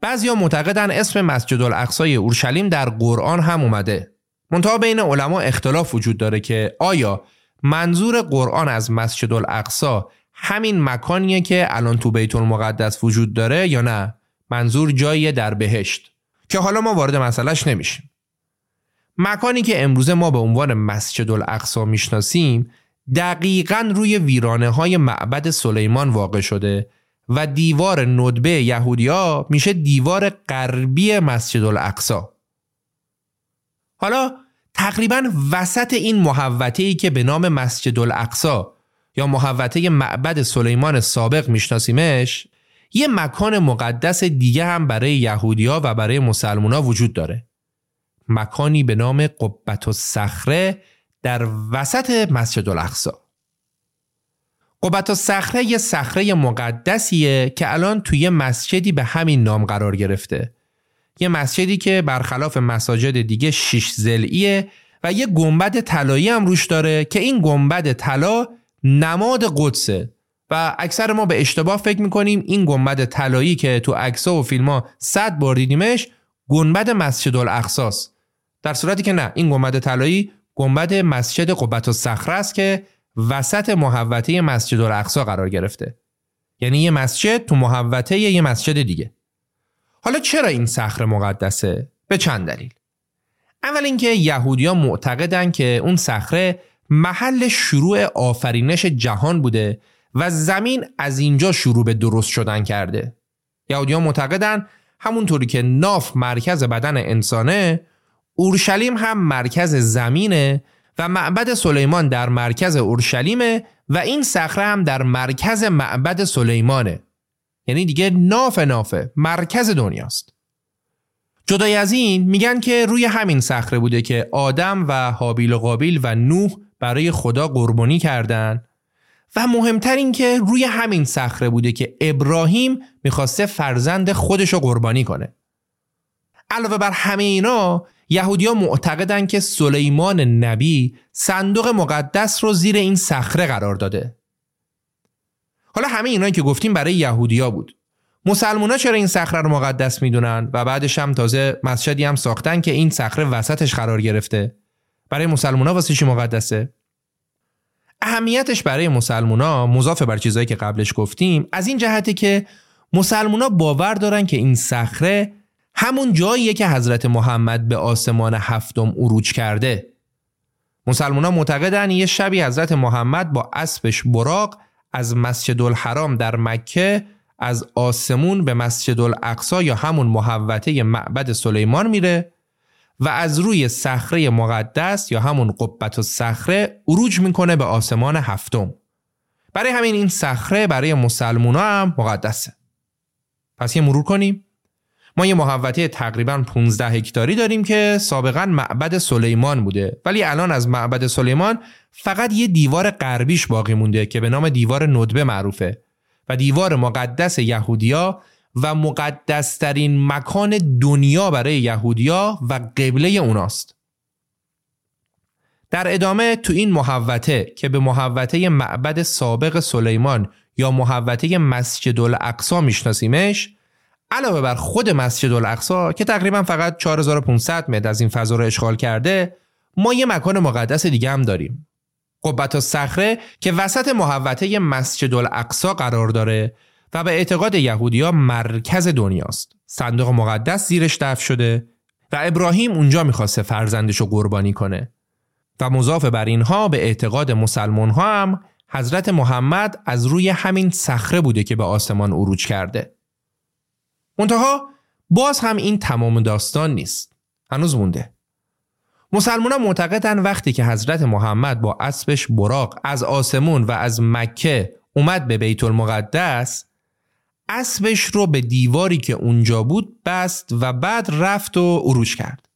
بعضیا معتقدن اسم مسجد الاقصای اورشلیم در قرآن هم اومده. منتها بین علما اختلاف وجود داره که آیا منظور قرآن از مسجد الاقصا همین مکانیه که الان تو بیت المقدس وجود داره یا نه؟ منظور جایی در بهشت. که حالا ما وارد مسئلهش نمیشیم. مکانی که امروزه ما به عنوان مسجد الاقصا می‌شناسیم دقیقا روی ویرانه های معبد سلیمان واقع شده و دیوار ندبه یهودیا میشه دیوار غربی مسجد الاقصا حالا تقریبا وسط این محوطه ای که به نام مسجد الاقصا یا محوطه معبد سلیمان سابق میشناسیمش یه مکان مقدس دیگه هم برای یهودیا و برای مسلمونا وجود داره. مکانی به نام قبت و صخره در وسط مسجد الاقصا قبت صخره یه صخره مقدسیه که الان توی مسجدی به همین نام قرار گرفته. یه مسجدی که برخلاف مساجد دیگه شش زلعیه و یه گنبد طلایی هم روش داره که این گنبد طلا نماد قدسه و اکثر ما به اشتباه فکر می‌کنیم این گنبد طلایی که تو عکس‌ها و فیلم‌ها صد بار دیدیمش گنبد مسجد الاقصاست در صورتی که نه این گنبد طلایی گنبد مسجد قبت الصخره است که وسط محوطه مسجد الاقصا قرار گرفته. یعنی یه مسجد تو محوطه یه مسجد دیگه. حالا چرا این صخره مقدسه؟ به چند دلیل. اول اینکه یهودیان معتقدن که اون صخره محل شروع آفرینش جهان بوده و زمین از اینجا شروع به درست شدن کرده. یهودیان معتقدن همونطوری که ناف مرکز بدن انسانه اورشلیم هم مرکز زمینه و معبد سلیمان در مرکز اورشلیمه و این صخره هم در مرکز معبد سلیمانه. یعنی دیگه ناف نافه مرکز دنیاست. جدای از این میگن که روی همین صخره بوده که آدم و حابیل و قابیل و نوح برای خدا قربانی کردند و مهمتر این که روی همین صخره بوده که ابراهیم می‌خواسته فرزند خودش رو قربانی کنه. علاوه بر همه اینا یهودیا معتقدن که سلیمان نبی صندوق مقدس رو زیر این صخره قرار داده. حالا همه اینا که گفتیم برای یهودیا بود. مسلمونا چرا این صخره رو مقدس می‌دونن و بعدش هم تازه مسجدی هم ساختن که این صخره وسطش قرار گرفته؟ برای مسلمونا واسه چی مقدسه؟ اهمیتش برای مسلمونا مضاف بر چیزایی که قبلش گفتیم از این جهته که مسلمونا باور دارن که این صخره همون جاییه که حضرت محمد به آسمان هفتم عروج کرده. مسلمونا معتقدن یه شبی حضرت محمد با اسبش براق از مسجد الحرام در مکه از آسمون به مسجد الاقصا یا همون محوطه معبد سلیمان میره و از روی صخره مقدس یا همون قبت و صخره عروج می‌کنه به آسمان هفتم. برای همین این صخره برای مسلمونا هم مقدسه. پس یه مرور کنیم. ما یه محوطه تقریبا 15 هکتاری داریم که سابقا معبد سلیمان بوده. ولی الان از معبد سلیمان فقط یه دیوار غربیش باقی مونده که به نام دیوار ندبه معروفه. و دیوار مقدس یهودیا و مقدسترین مکان دنیا برای یهودیا و قبله اوناست. در ادامه تو این محوته که به محوته معبد سابق سلیمان یا محوته مسجد الاقصا میشناسیمش علاوه بر خود مسجد الاقصا که تقریبا فقط 4500 متر از این فضا رو اشغال کرده ما یه مکان مقدس دیگه هم داریم. قبت صخره که وسط محوطه مسجد الاقصا قرار داره و به اعتقاد یهودیا مرکز دنیاست. صندوق مقدس زیرش دفن شده و ابراهیم اونجا می‌خواسته فرزندش رو قربانی کنه. و مضاف بر اینها به اعتقاد مسلمان ها هم حضرت محمد از روی همین صخره بوده که به آسمان عروج کرده. منتها باز هم این تمام داستان نیست. هنوز مونده. مسلمان معتقدن وقتی که حضرت محمد با اسبش براق از آسمون و از مکه اومد به بیت المقدس اسبش رو به دیواری که اونجا بود بست و بعد رفت و عروش کرد.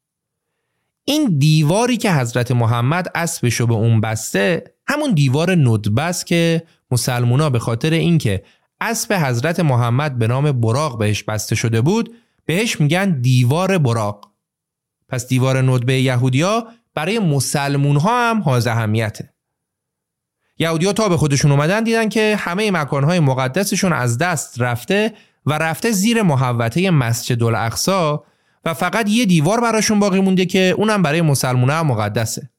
این دیواری که حضرت محمد اسبش رو به اون بسته همون دیوار ندبه که مسلمونا به خاطر اینکه اسب حضرت محمد به نام براق بهش بسته شده بود بهش میگن دیوار براق. پس دیوار ندبه یهودیا برای مسلمون ها هم حاز اهمیته. یهودیا تا به خودشون اومدن دیدن که همه مکانهای مقدسشون از دست رفته و رفته زیر محوطه مسجد الاقصا و فقط یه دیوار براشون باقی مونده که اونم برای مسلمون هم مقدسه.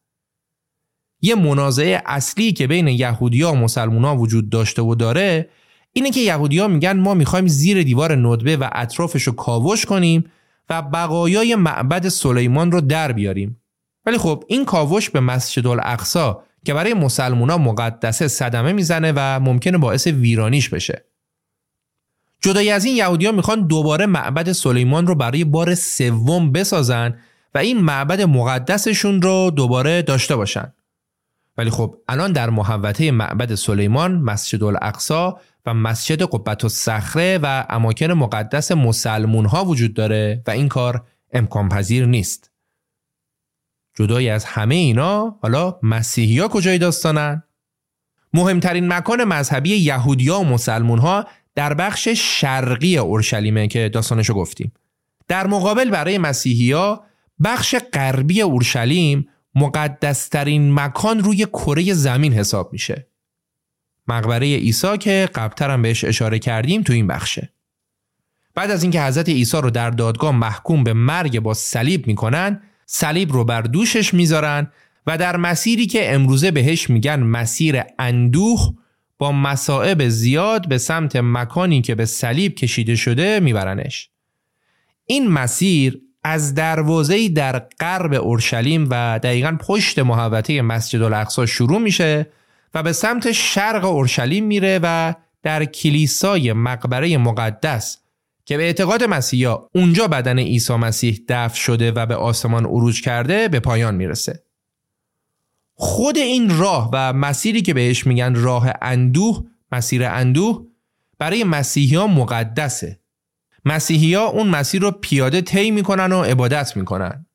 یه منازعه اصلی که بین یهودیا و مسلمونا وجود داشته و داره اینه که یهودیا میگن ما می‌خوایم زیر دیوار ندبه و اطرافش رو کاوش کنیم و بقایای معبد سلیمان رو در بیاریم. ولی خب این کاوش به مسجد الاقصا که برای مسلمونا مقدسه صدمه می‌زنه و ممکنه باعث ویرانیش بشه. جدای از این یهودیا می‌خوان دوباره معبد سلیمان رو برای بار سوم بسازن و این معبد مقدسشون رو دوباره داشته باشن. ولی خب الان در محوطه معبد سلیمان مسجد الاقصا و مسجد قبت و صخره و اماکن مقدس مسلمون ها وجود داره و این کار امکان پذیر نیست. جدای از همه اینا حالا مسیحی ها کجای داستانن؟ مهمترین مکان مذهبی یهودیا و مسلمون ها در بخش شرقی اورشلیمه که داستانشو گفتیم. در مقابل برای مسیحی ها بخش غربی اورشلیم مقدسترین مکان روی کره زمین حساب میشه مقبره عیسی که قبلتر بهش اشاره کردیم تو این بخشه. بعد از اینکه حضرت عیسی رو در دادگاه محکوم به مرگ با صلیب می‌کنن صلیب رو بر دوشش می‌ذارن و در مسیری که امروزه بهش میگن مسیر اندوه با مصائب زیاد به سمت مکانی که به صلیب کشیده شده میبرنش. این مسیر از دروازه‌ای در غرب اورشلیم و دقیقا پشت محوطه مسجد الاقصا شروع میشه و به سمت شرق اورشلیم میره و در کلیسای مقبره مقدس که به اعتقاد مسیحا اونجا بدن عیسی مسیح دفن شده و به آسمان عروج کرده به پایان می‌رسه. خود این راه و مسیری که بهش میگن راه اندوه مسیر اندوه برای مسیحی ها مقدسه مسیحی ها اون مسیر رو پیاده طی می‌کنن و عبادت می‌کنن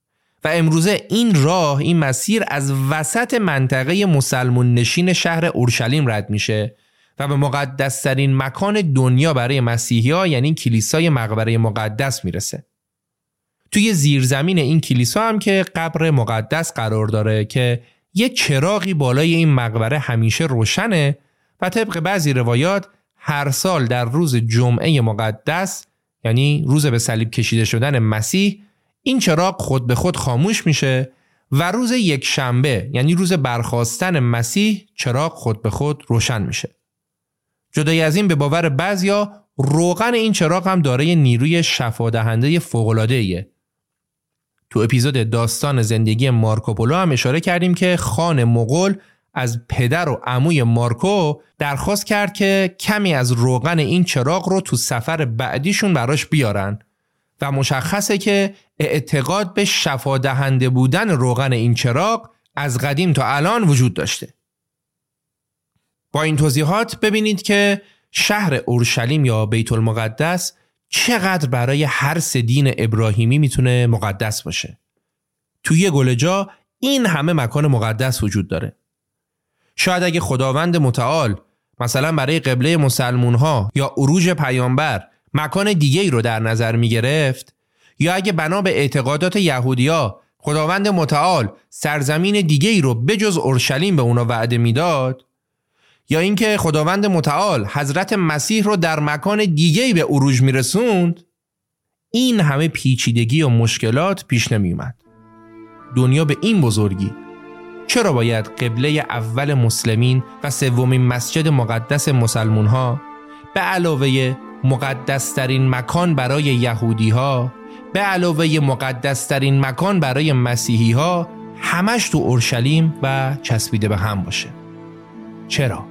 و امروزه این راه این مسیر از وسط منطقه مسلمون نشین شهر اورشلیم رد میشه و به مقدسترین مکان دنیا برای مسیحی ها یعنی کلیسای مقبره مقدس می‌رسه. توی زیرزمین این کلیسا هم که قبر مقدس قرار داره که یه چراغی بالای این مقبره همیشه روشنه و طبق بعضی روایات هر سال در روز جمعه مقدس یعنی روز به صلیب کشیده شدن مسیح این چراغ خود به خود خاموش میشه و روز یک شنبه یعنی روز برخواستن مسیح چراغ خود به خود روشن میشه. جدای از این به باور بعضیا روغن این چراغ هم دارای نیروی شفادهنده فوق‌العاده‌ایه. تو اپیزود داستان زندگی مارکوپولو هم اشاره کردیم که خان مغول از پدر و عموی مارکو درخواست کرد که کمی از روغن این چراغ رو تو سفر بعدیشون براش بیارن. و مشخصه که اعتقاد به شفادهنده بودن روغن این چراغ از قدیم تا الان وجود داشته. با این توضیحات ببینید که شهر اورشلیم یا بیت المقدس چقدر برای هر سه دین ابراهیمی می‌تونه مقدس باشه. توی گلجا این همه مکان مقدس وجود داره. شاید اگه خداوند متعال مثلا برای قبله مسلمون ها یا عروج پیامبر مکان دیگه ای رو در نظر می گرفت یا اگه بنا به اعتقادات یهودیا خداوند متعال سرزمین دیگه ای رو بجز اورشلیم به اونا وعده می‌داد؟ یا اینکه خداوند متعال حضرت مسیح رو در مکان دیگه ای به عروج رسوند این همه پیچیدگی و مشکلات پیش نمی اومد. دنیا به این بزرگی. چرا باید قبله اول مسلمین و سومین مسجد مقدس مسلمون ها به علاوه مقدسترین مکان برای یهودی ها به علاوه مقدسترین مکان برای مسیحی ها همش تو اورشلیم و چسبیده به هم باشه چرا؟